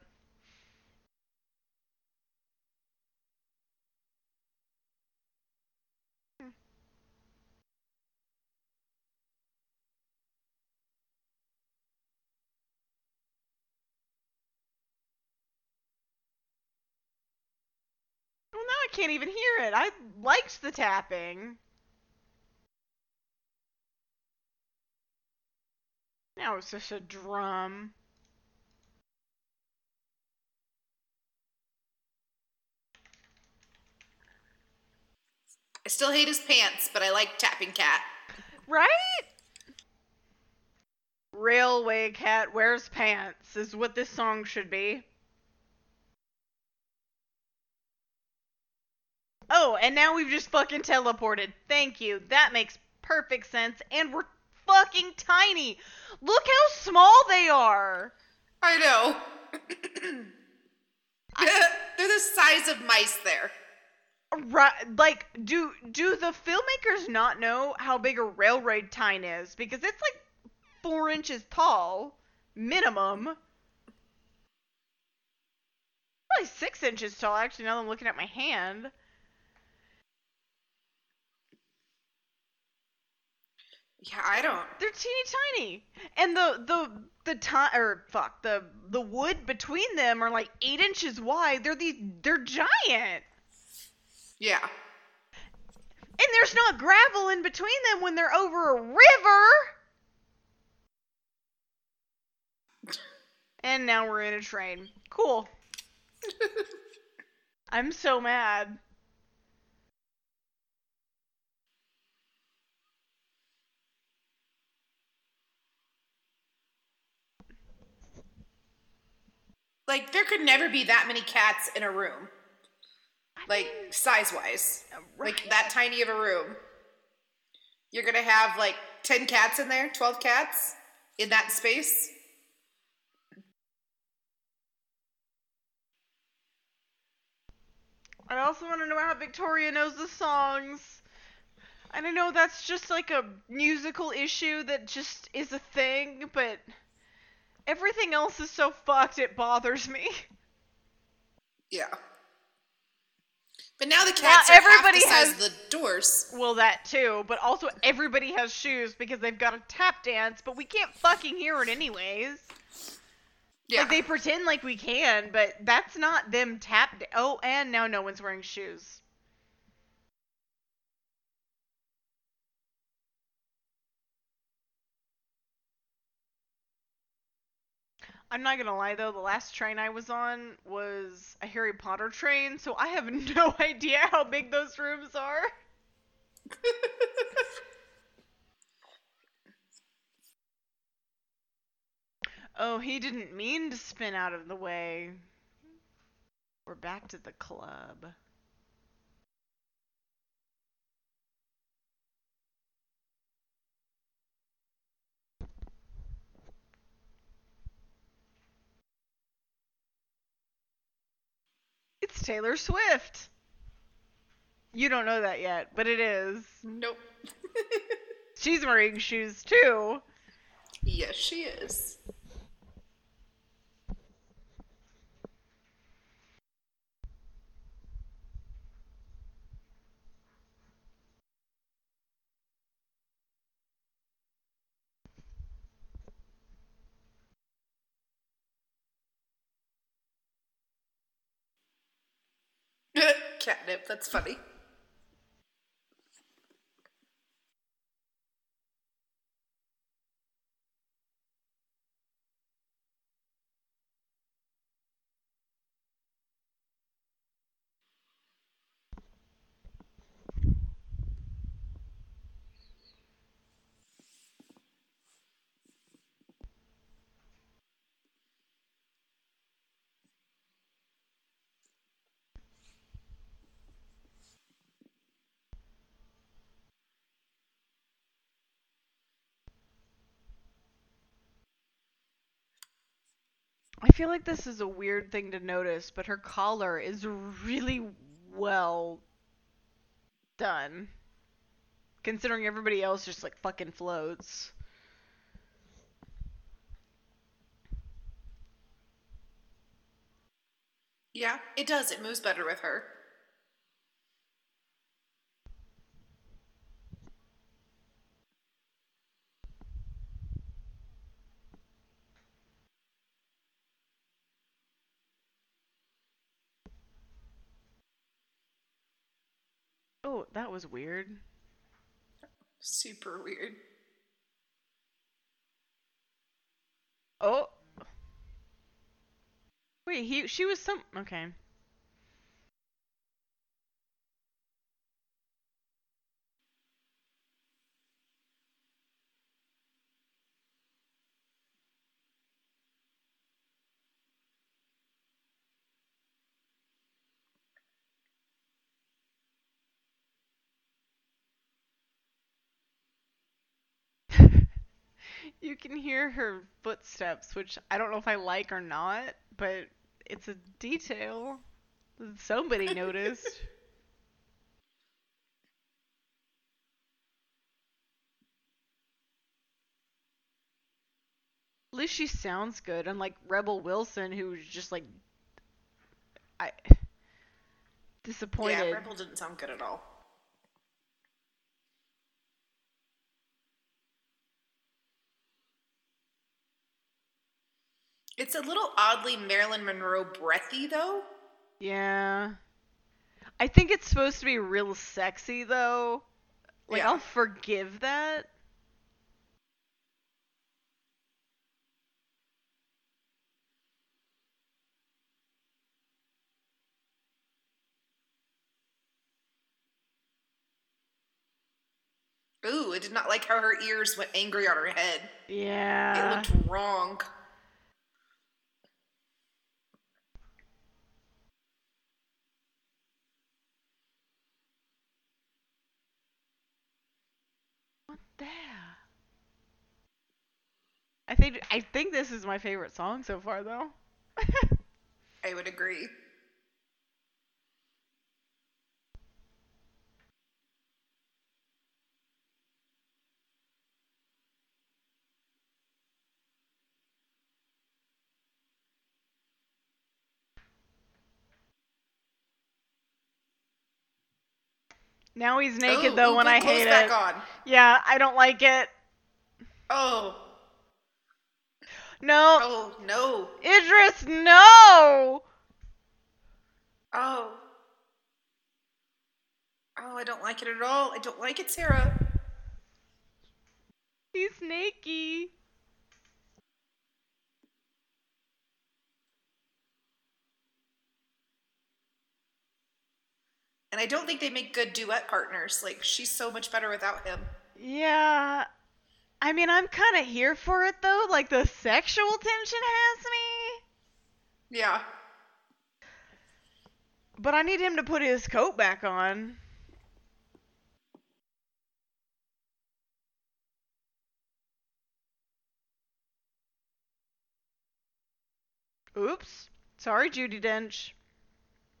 Can't even hear it. I liked the tapping. Now it's just a drum.
I still hate his pants, but I like tapping cat.
Right? Railway cat wears pants is what this song should be. Oh, and now we've just fucking teleported. Thank you. That makes perfect sense. And we're fucking tiny. Look how small they are.
I know. They're the size of mice there.
Right, like, do do the filmmakers not know how big a railroad tine is? Because it's like four inches tall, minimum. Probably six inches tall, actually, now that I'm looking at my hand.
Yeah, I don't.
They're teeny tiny, and the the the time or fuck the the wood between them are like eight inches wide. They're these they're giant,
Yeah.
and there's not gravel in between them when they're over a river. And now we're in a train. Cool. I'm so mad.
Like, there could never be that many cats in a room.
I
Like,
mean,
size wise.
right.
Like, that tiny of a room. You're gonna have, like, 10 cats in there? 12 cats? In that space?
I also want to know how Victoria knows the songs. I know that's just like a musical issue that just is a thing, but everything else is so fucked it bothers me.
Yeah. But now the cats are
everybody
half the
has-
the doors.
Well, that too, but also everybody has shoes because they've got a tap dance, but we can't fucking hear it anyways.
Yeah.
Like they pretend like we can, but that's not them tap. Da- oh, and now no one's wearing shoes. I'm not gonna lie though, the last train I was on was a Harry Potter train, so I have no idea how big those rooms are. Oh, he didn't mean to spin out of the way. We're back to the club. Taylor Swift. You don't know that yet, but it is.
Nope.
She's wearing shoes too.
yes, she is. Catnip, that's funny.
Feel like this is a weird thing to notice, but her collar is really well done. Considering everybody else just like fucking floats.
Yeah, it does. It moves better with her.
Oh, that was weird.
Super weird.
Oh. Wait, he she was some okay. You can hear her footsteps, which I don't know if I like or not, but it's a detail. Somebody noticed. At least she sounds good, unlike Rebel Wilson, who's just like I disappointed.
Yeah, Rebel didn't sound good at all. It's a little oddly Marilyn Monroe breathy though.
Yeah. I think it's supposed to be real sexy though. Like
Yeah.
I'll forgive that.
Ooh, I did not like how her ears went angry on her head.
Yeah.
It looked wrong.
The? I think I think this is my favorite song so far though.
I would agree.
Now he's naked
Ooh,
though
ooh,
when I hate it.
on.
Yeah, I don't like it.
Oh,
No.
oh no.
Idris, no.
Oh. Oh, I don't like it at all. I don't like it, Sarah.
He's naked.
And I don't think they make good duet partners. Like, she's so much better without him.
Yeah. I mean, I'm kind of here for it though. Like the sexual tension has me,
Yeah.
but I need him to put his coat back on. Oops. Sorry, Judi Dench.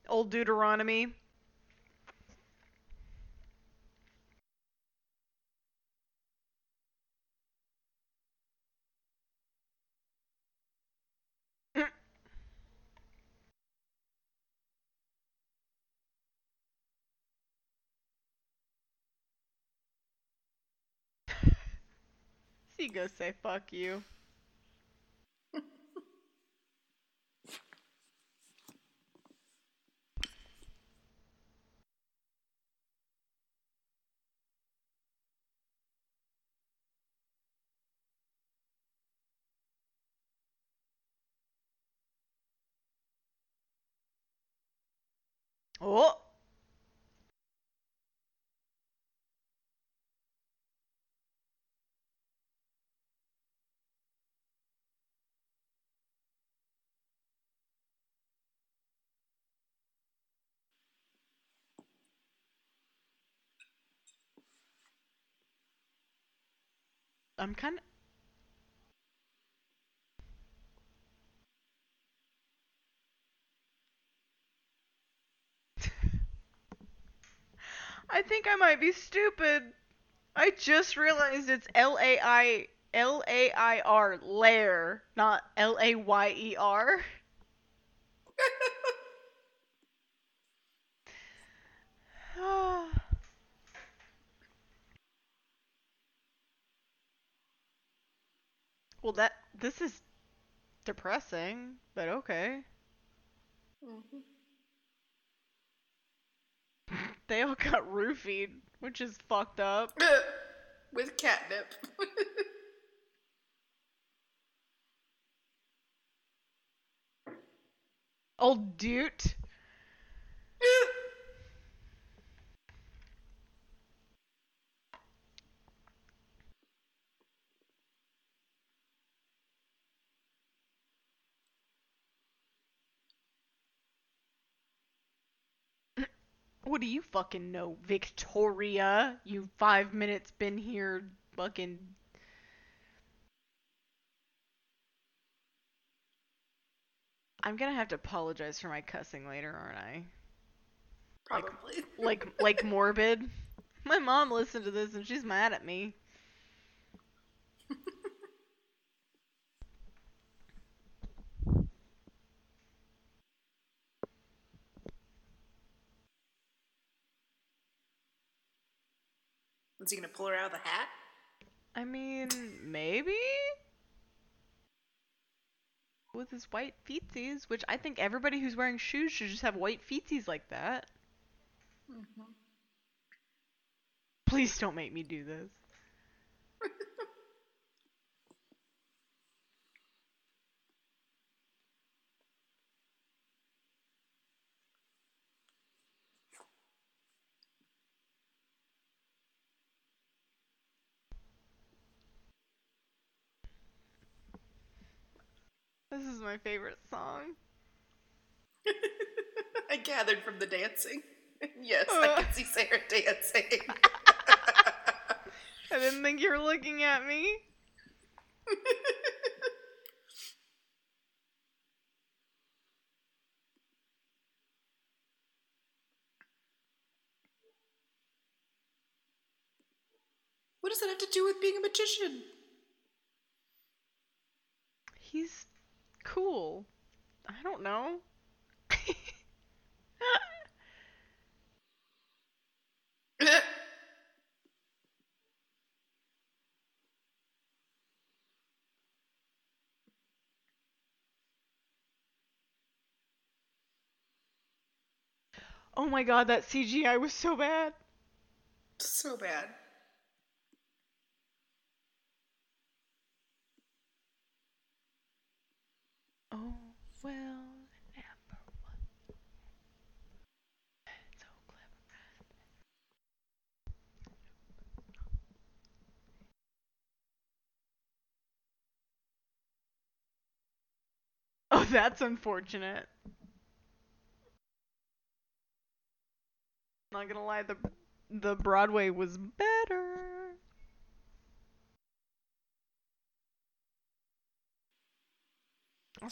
Old Deuteronomy. You go say fuck you. Oh. I'm kind of. I think I might be stupid. I just realized it's L A I L A I R lair, not L A Y E R. well, that this is depressing, but okay.
Mhm.
They all got roofied, which is fucked up.
With catnip.
Old dude. What do you fucking know, Victoria? You five minutes been here fucking. I'm gonna have to apologize for my cussing later, aren't I?
Probably.
Like, like morbid. My mom listened to this and she's mad at me.
He gonna pull her out of the hat?
I mean, maybe? With his white feetsies, which I think everybody who's wearing shoes should just have white feetsies like that.
Mm-hmm.
Please don't make me do this. This is my favorite song.
I gathered from the dancing. yes, I
Uh.
can see Sarah dancing.
I didn't think you were looking at me.
what does that have to do with being a magician?
He's cool. I don't know. oh my god, that CGI was so bad.
so bad.
Oh, well, number one. So clever. Oh, that's unfortunate. Not gonna lie, the the Broadway was better.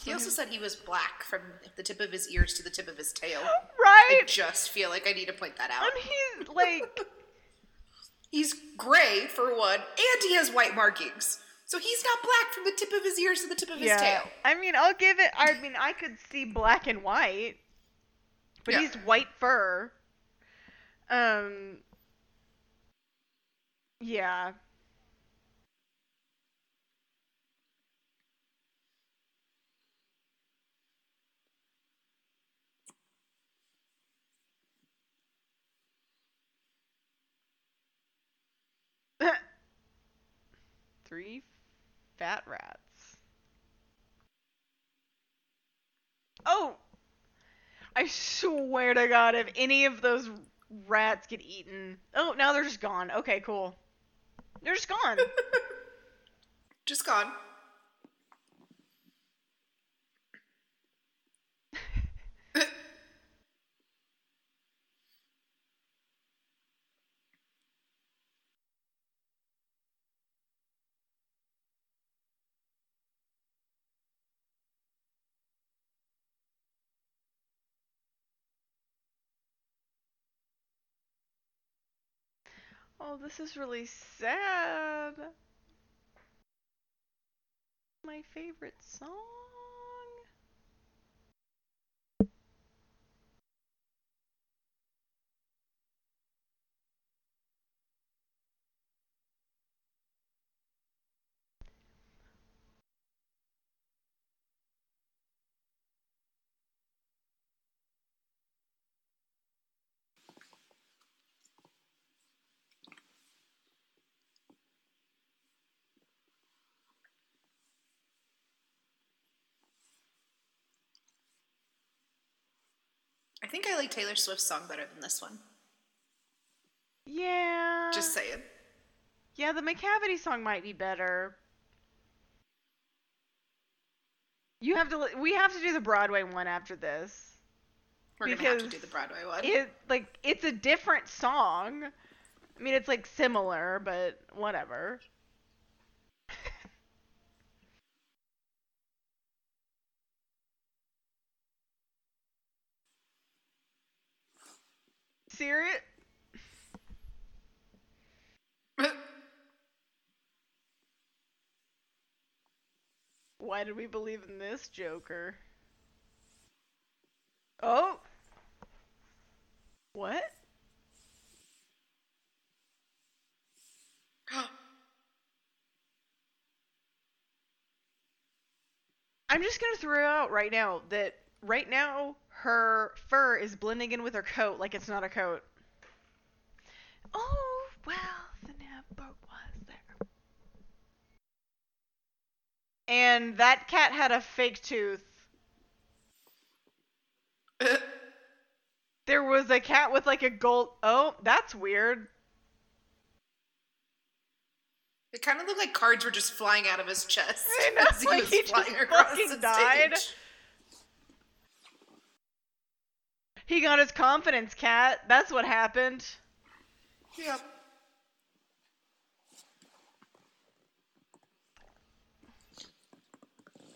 He also said he was black from the tip of his ears to the tip of his tail.
right.
I just feel like I need to point that out.
and he's like,
He's gray for one, and he has white markings. So he's not black from the tip of his ears to the tip of his
yeah.
tail.
I mean, I'll give it. I mean, I could see black and white, but
Yeah.
he's white fur. Um. Yeah. Three fat rats. Oh! I swear to God, if any of those rats get eaten. Oh, now they're just gone. Okay, cool. They're just gone.
Just gone.
Oh, this is really sad. My favorite song.
I think I like Taylor Swift's song better than this one.
Yeah.
Just saying.
Yeah, the Macavity song might be better. You have to. We have to do the Broadway one after this.
We're gonna have to do the Broadway one.
It like it's a different song. I mean, it's like similar, but whatever. Serious? Why did we believe in this Joker? Oh. What? I'm just gonna throw out right now that right now her fur is blending in with her coat like it's not a coat. Oh well, the never was there. And that cat had a fake tooth. There was a cat with like a gold. Oh, that's weird.
It kind of looked like cards were just flying out of his chest
I know,
as he
like
was
he just
across
fucking died.
stage.
He got his confidence, cat. That's what happened.
Yep.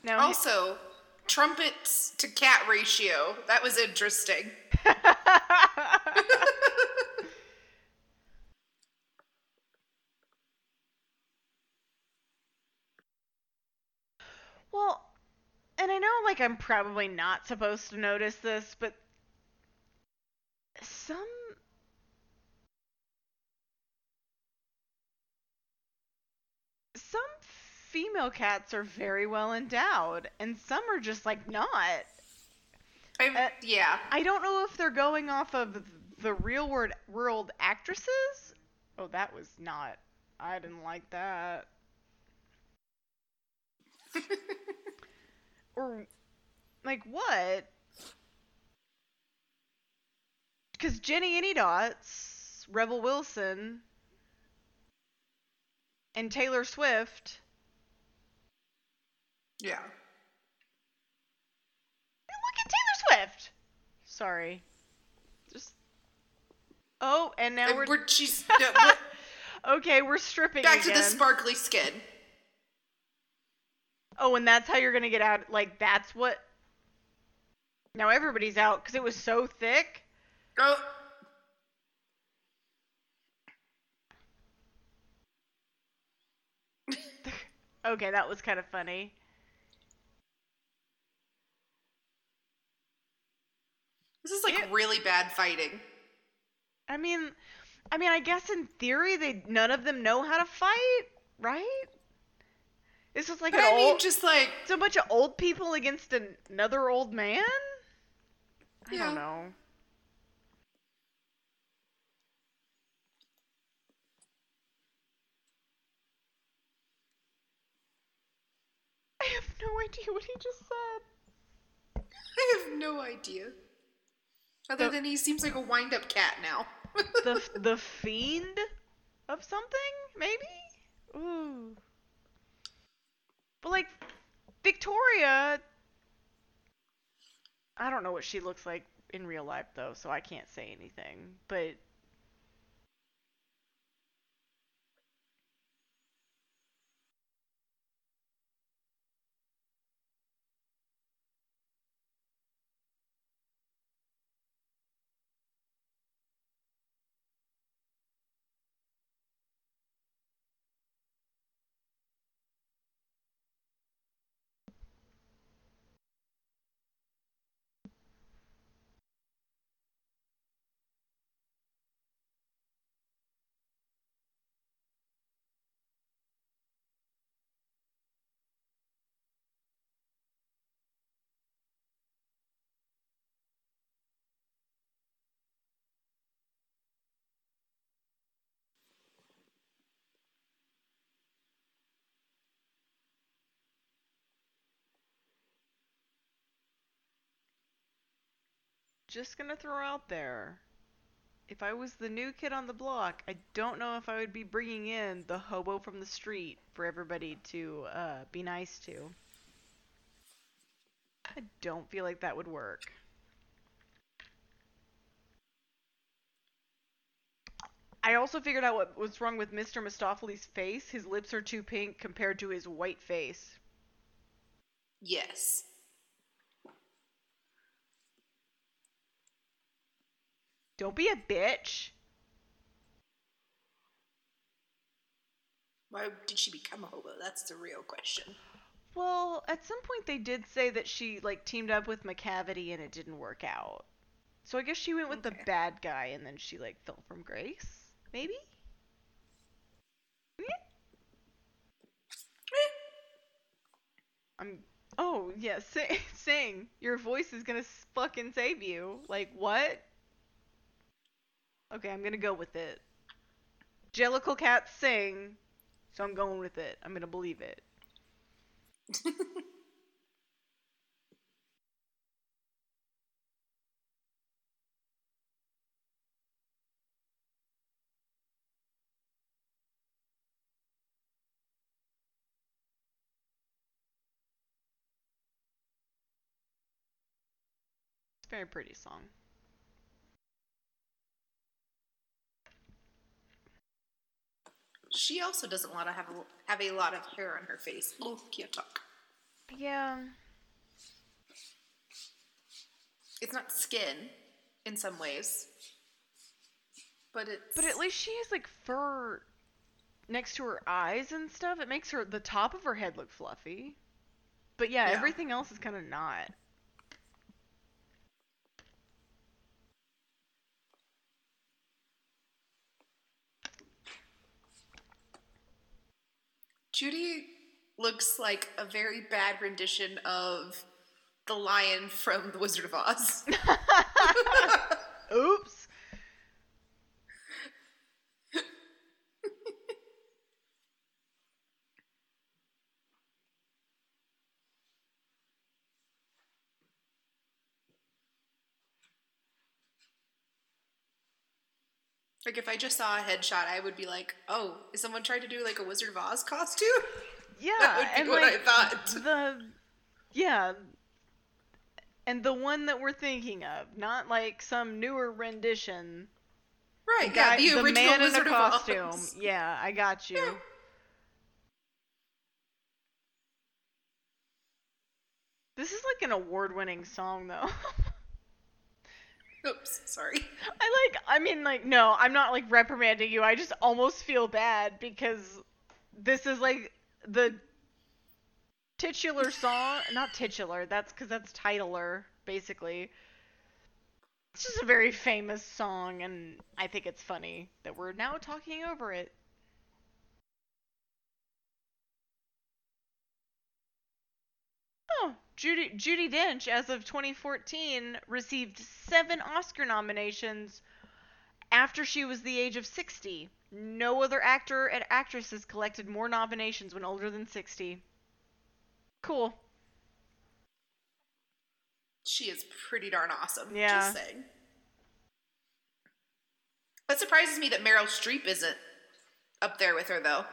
Now,
Also, trumpets to cat ratio. That was interesting.
well, and I know like I'm probably not supposed to notice this, but some some female cats are very well endowed and some are just like not. Uh,
yeah.
I don't know if they're going off of the real world world actresses. Oh, that was not. I didn't like that. or like what? Because Jennyanydots, Rebel Wilson, and Taylor Swift.
Yeah.
Look at Taylor Swift. Sorry. Just. Oh, and now
And
we're.
we're, she's no,
okay, we're stripping
back to the sparkly skin.
Oh, and that's how you're gonna get out. Like that's what. Now everybody's out because it was so thick.
Oh,
Okay, that was kind of funny.
this is like
It-
really bad fighting.
I mean, I mean, I guess in theory they none of them know how to fight, right? This was like
But
an
I mean,
old,
just like
it's a bunch of old people against an, another old man. I
Yeah.
don't know. I have no idea what he just said.
I have no idea. Other
The-
than he seems like a wind-up cat now.
the the fiend of something maybe ooh but like victoria i don't know what she looks like in real life though so i can't say anything but just gonna throw out there if i was the new kid on the block i don't know if i would be bringing in the hobo from the street for everybody to uh, be nice to i don't feel like that would work I also figured out what what's wrong with Mr. Mistoffelees' face. His lips are too pink compared to his white face.
yes.
Don't be a bitch.
Why did she become a hobo? That's the real question.
Well, at some point they did say that she like teamed up with Macavity and it didn't work out. So I guess she went with the bad guy and then she like fell from grace. Maybe? Eh. I'm Oh, yeah, sing, sing. Your voice is going to fucking save you. Like what? Okay, I'm going to go with it. Jellicle cats sing. So I'm going with it. I'm going to believe it. It's a very pretty song.
She also doesn't want to have a, have a lot of hair on her face. Oh, can't talk.
Yeah.
It's not skin in some ways, but it's.
But at least she has like fur next to her eyes and stuff. It makes her the top of her head look fluffy. But yeah,
Yeah.
everything else is kind of not.
Judi looks like a very bad rendition of the lion from The Wizard of Oz.
Oops.
Like if I just saw a headshot, I would be like, "Oh, is someone trying to do like a Wizard of Oz costume?"
Yeah,
That would be
and
what
like
I thought.
the yeah, and the one that we're thinking of, not like some newer rendition.
Right?
Guy-
yeah, the original
man
Wizard
in a costume. Yeah, I got you.
Yeah.
This is like an award-winning song, though.
Oops, sorry.
I like. I mean, like, no, I'm not like reprimanding you. I just almost feel bad because this is like the titular song. Not titular. That's because that's titler, basically. It's just a very famous song, and I think it's funny that we're now talking over it. Oh, Judi Judi Dench, as of 2014, received seven Oscar nominations after she was the age of 60. No other actor and actress has collected more nominations when older than 60. Cool.
She is pretty darn awesome.
Yeah.
Just saying. It surprises me that Meryl Streep isn't up there with her, though.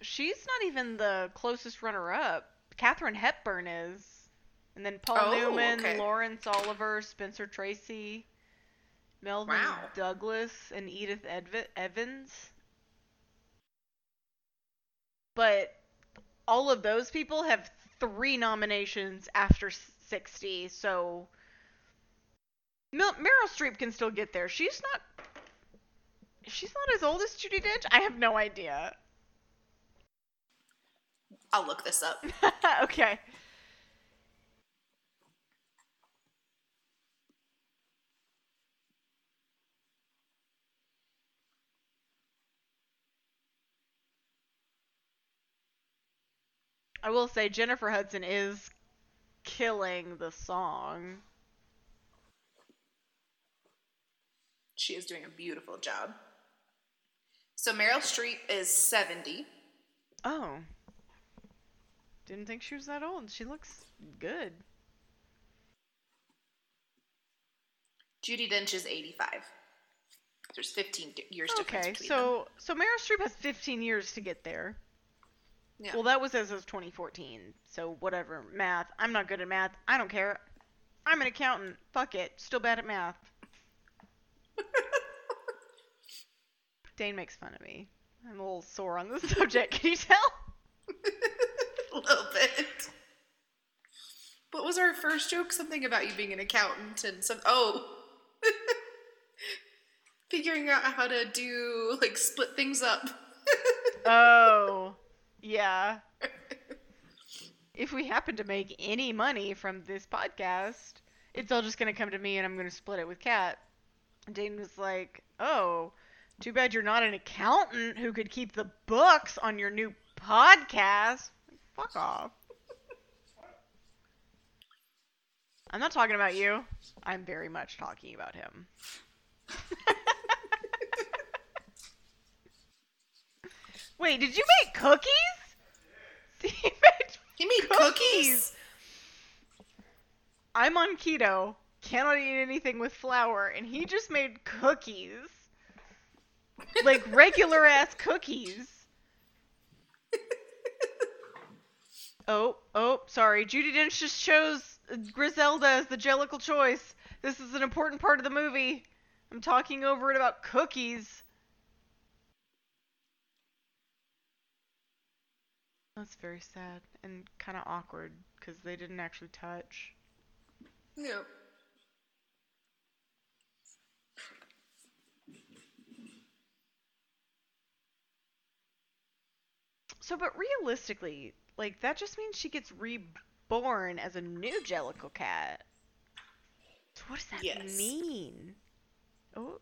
She's not even the closest runner up. Katharine Hepburn is. And then Paul
Oh,
Newman,
okay.
Laurence Olivier, Spencer Tracy, Melvyn
Wow.
Douglas, and Edith Edv- Evans. But all of those people have three nominations after 60, so Meryl Streep can still get there. She's not. She's not as old as Judi Dench. I have no idea.
I'll look this up.
okay. I will say Jennifer Hudson is killing the song.
She is doing a beautiful job. So Meryl Streep is 70.
Oh. Didn't think she was that old. She looks good.
Judi Dench is 85. There's 15 di- years difference
Okay,
between them.
so so Meryl Streep has 15 years to get there.
Yeah.
Well, that was as of 2014. So whatever, math. I'm not good at math. I don't care. I'm an accountant. Fuck it. Still bad at math. Dane makes fun of me. I'm a little sore on this subject. Can you tell?
a little bit. What was our first joke? Something about you being an accountant and some. Oh. Figuring out how to do, like, split things up.
Oh, yeah. If we happen to make any money from this podcast, it's all just gonna come to me, and I'm gonna split it with Kat. Dane was like, "Oh, too bad you're not an accountant who could keep the books on your new podcast." Fuck off. I'm not talking about you. I'm very much talking about him. Wait, did you make cookies? He made
He made
Cookies.
cookies.
I'm on keto, cannot eat anything with flour, and he just made cookies. Like regular ass cookies. Oh, oh, sorry. Judi Dench just chose Grizabella as the jellicle choice. This is an important part of the movie. I'm talking over it about cookies. That's very sad and kind of awkward because they didn't actually touch.
Yeah.
So, but realistically, like that just means she gets reborn as a new Jellicle cat. So what does that
Yes.
mean? Oh,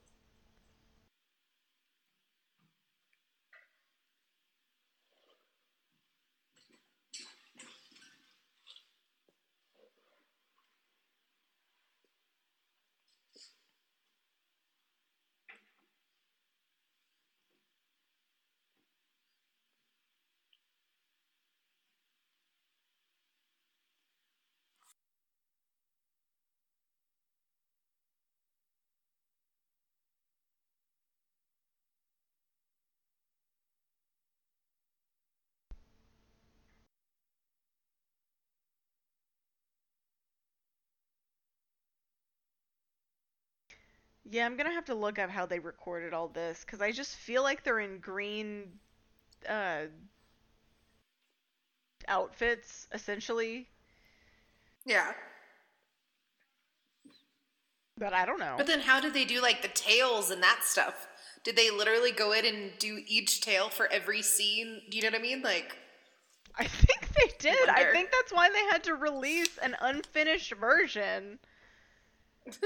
yeah. I'm gonna have to look up how they recorded all this because I just feel like they're in green uh, outfits essentially.
Yeah.
But I don't know.
But then how did they do like the tails and that stuff? Did they literally go in and do each tail for every scene? Do you know what I mean? Like
I think they did. I
wonder.
think that's why they had to release an unfinished version.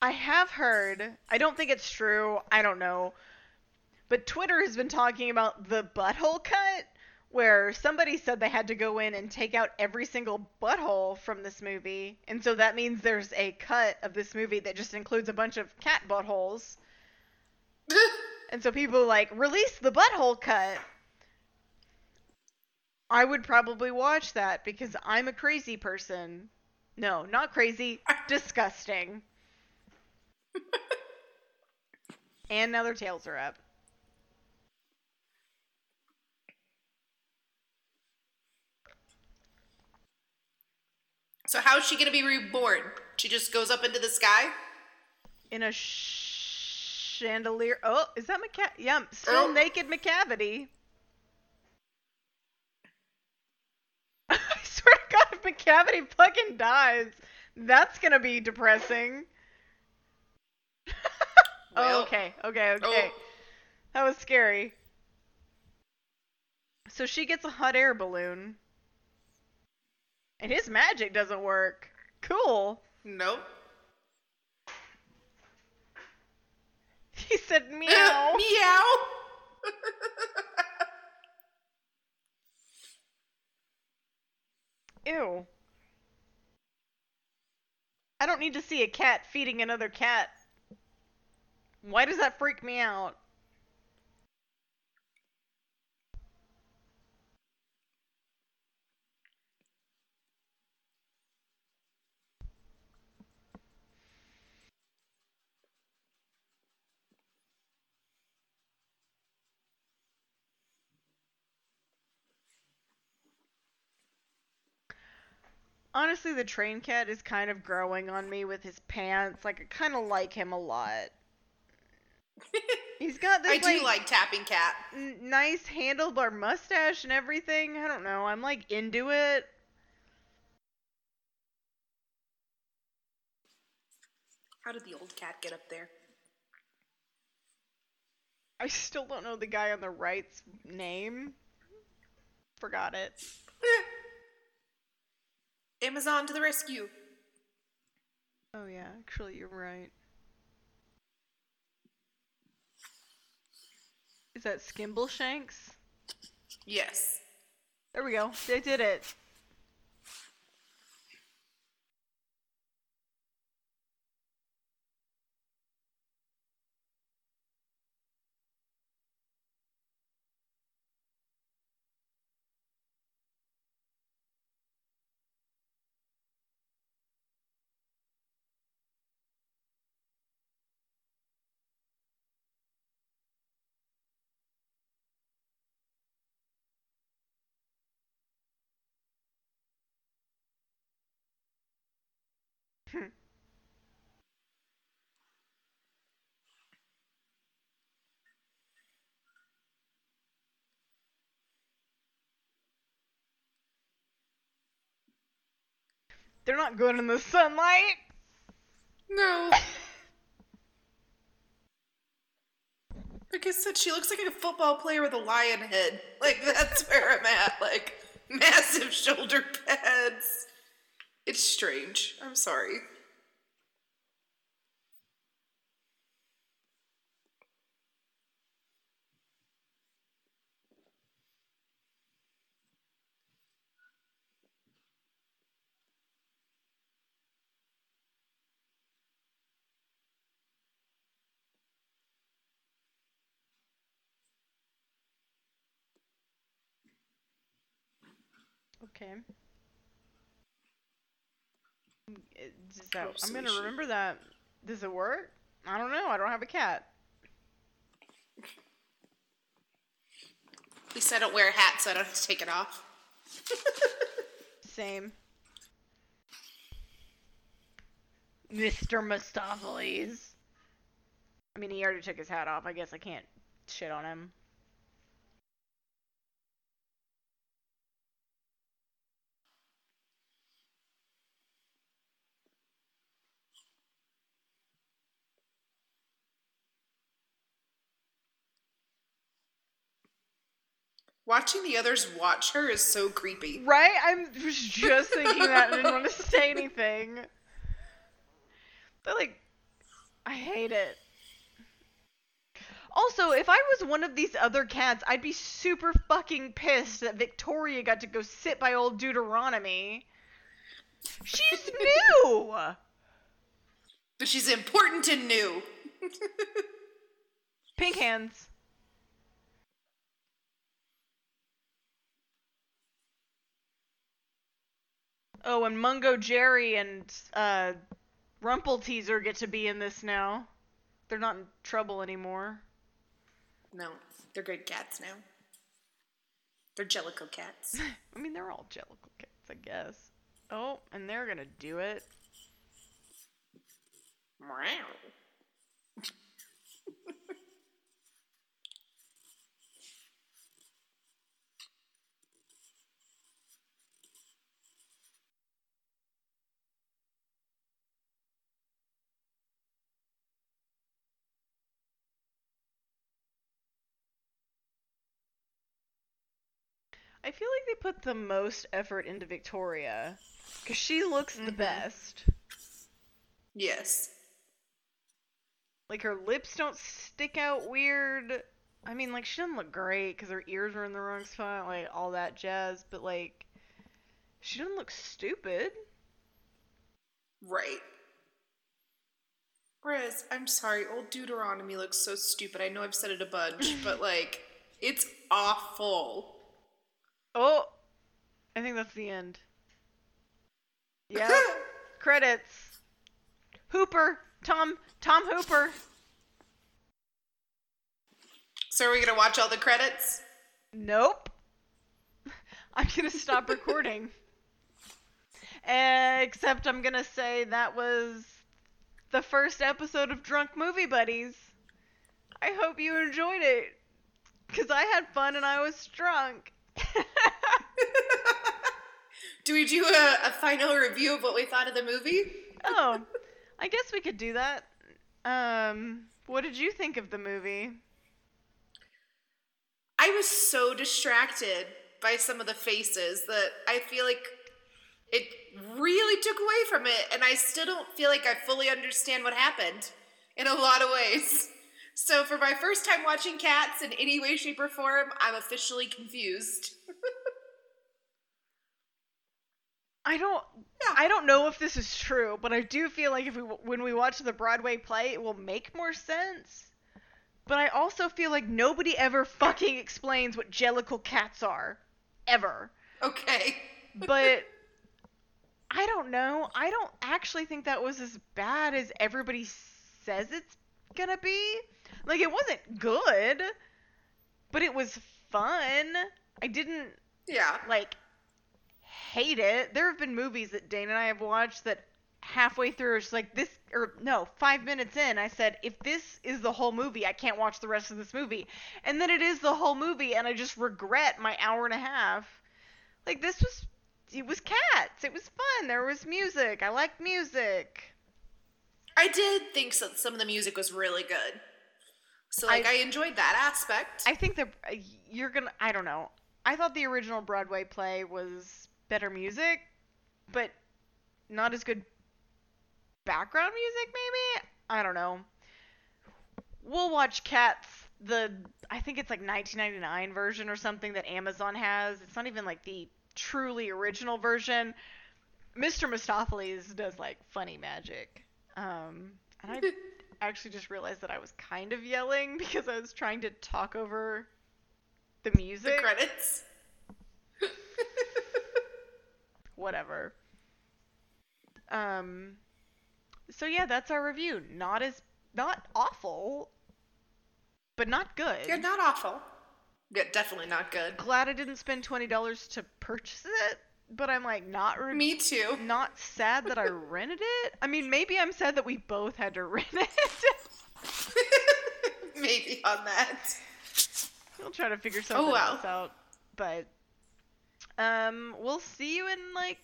I have heard, I don't think it's true, I don't know, but Twitter has been talking about the butthole cut, where somebody said they had to go in and take out every single butthole from this movie, and so that means there's a cut of this movie that just includes a bunch of cat buttholes. And so people like release the butthole cut. I would probably watch that because I'm a crazy person. No, not crazy, disgusting. and now their tails are up.
So how's she gonna be reborn? She just goes up into the sky?
In a chandelier. Oh, is that McCa? Yeah, still
Oh.
naked Macavity. I swear to God, if Macavity fucking dies, that's gonna be depressing. oh, okay, okay, okay.
Oh,
That was scary. So she gets a hot air balloon. And his magic doesn't work. Cool.
nope.
He said meow.
Meow.
Ew. I don't need to see a cat feeding another cat. Why does that freak me out? Honestly, the train cat is kind of growing on me with his pants. Like, I kind of like him a lot. He's got this
I do like tapping cat.
n- nice handlebar mustache and everything. I don't know. I'm like into it.
How did the old cat get up there?
I still don't know the guy on the right's name. Forgot it.
Amazon to the rescue.
Oh yeah, actually you're right. Is that Skimbleshanks?
Yes.
There we go. They did it. They're not good in the sunlight.
No. Like I said, she looks like a football player with a lion head. Like that's where I'm at. Like massive shoulder pads. It's strange. I'm sorry.
Okay. It- does
Oh,
I'm gonna remember that. Does it work? I don't know. I don't have a cat.
At least I don't wear a hat, so I don't have to take it off.
Same. Mr. Mistoffelees. I mean, he already took his hat off. I guess I can't shit on him.
Watching the others watch her is so creepy.
Right? I was just thinking that and didn't want to say anything. They're like, I hate it. Also, if I was one of these other cats, I'd be super fucking pissed that Victoria got to go sit by old Deuteronomy. She's new!
But she's important and new.
Pink hands. Oh, and Mungojerrie and uh, Rumpleteazer get to be in this now. They're not in trouble anymore.
No, they're good cats now. They're Jellicle cats.
I mean, they're all Jellicle cats, I guess. Oh, and they're gonna do it.
Meow.
I feel like they put the most effort into Victoria because she looks the
Mhm.
best.
Yes.
Like her lips don't stick out weird. I mean, like she doesn't look great because her ears are in the wrong spot, like all that jazz. But like, she doesn't look stupid.
Right. Whereas, I'm sorry, old Deuteronomy looks so stupid. I know I've said it a bunch, but like, it's awful.
Oh, I think that's the end. Yeah. Credits. Hooper. Tom. Tom Hooper.
so are we gonna watch all the credits?
Nope. I'm gonna stop recording. Except I'm gonna say that was the first episode of Drunk Movie Buddies. I hope you enjoyed it. Because I had fun and I was drunk.
Do we do a, a final review of what we thought of the movie?
oh, I guess we could do that. Um, what did you think of the movie?
I was so distracted by some of the faces that I feel like it really took away from it, and I still don't feel like I fully understand what happened in a lot of ways. So, for my first time watching Cats in any way, shape, or form, I'm officially confused.
I don't
Yeah.
I don't know if this is true, but I do feel like if we when we watch the Broadway play, it will make more sense. But I also feel like nobody ever fucking explains what jellicle cats are ever.
Okay.
But I don't know. I don't actually think that was as bad as everybody says it's going to be. Like it wasn't good, but it was fun. I didn't
Yeah.
like hate it. There have been movies that Dane and I have watched that halfway through it's like this or no, 5 minutes in I said if this is the whole movie, I can't watch the rest of this movie. And then it is the whole movie and I just regret my hour and a half. Like this was it was cats. It was fun. There was music. I liked music.
I did think so, some of the music was really good. So, like, I,
I-
enjoyed that aspect.
I think that uh, you're going to I don't know. I thought the original Broadway play was better music, but not as good background music maybe? I don't know. We'll watch cats the i think it's like 1999 version or something that amazon has. It's not even like the truly original version. Mr Mistoffelees does like funny magic. Um and i actually just realized that i was kind of yelling because i was trying to talk over the
the
music
credits.
whatever. Um so yeah, that's our review. Not as not awful, but not good.
Yeah, not awful. Yeah, definitely not good.
Glad I didn't spend $20 to purchase it, but I'm like not re-
Me too.
not sad that I rented it. I mean, maybe I'm sad that we both had to rent it.
Maybe on that.
we'll try to figure something
Oh, wow.
else out. But um we'll see you in like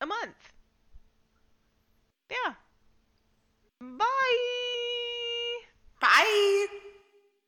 a month. Yeah. Bye.
Bye.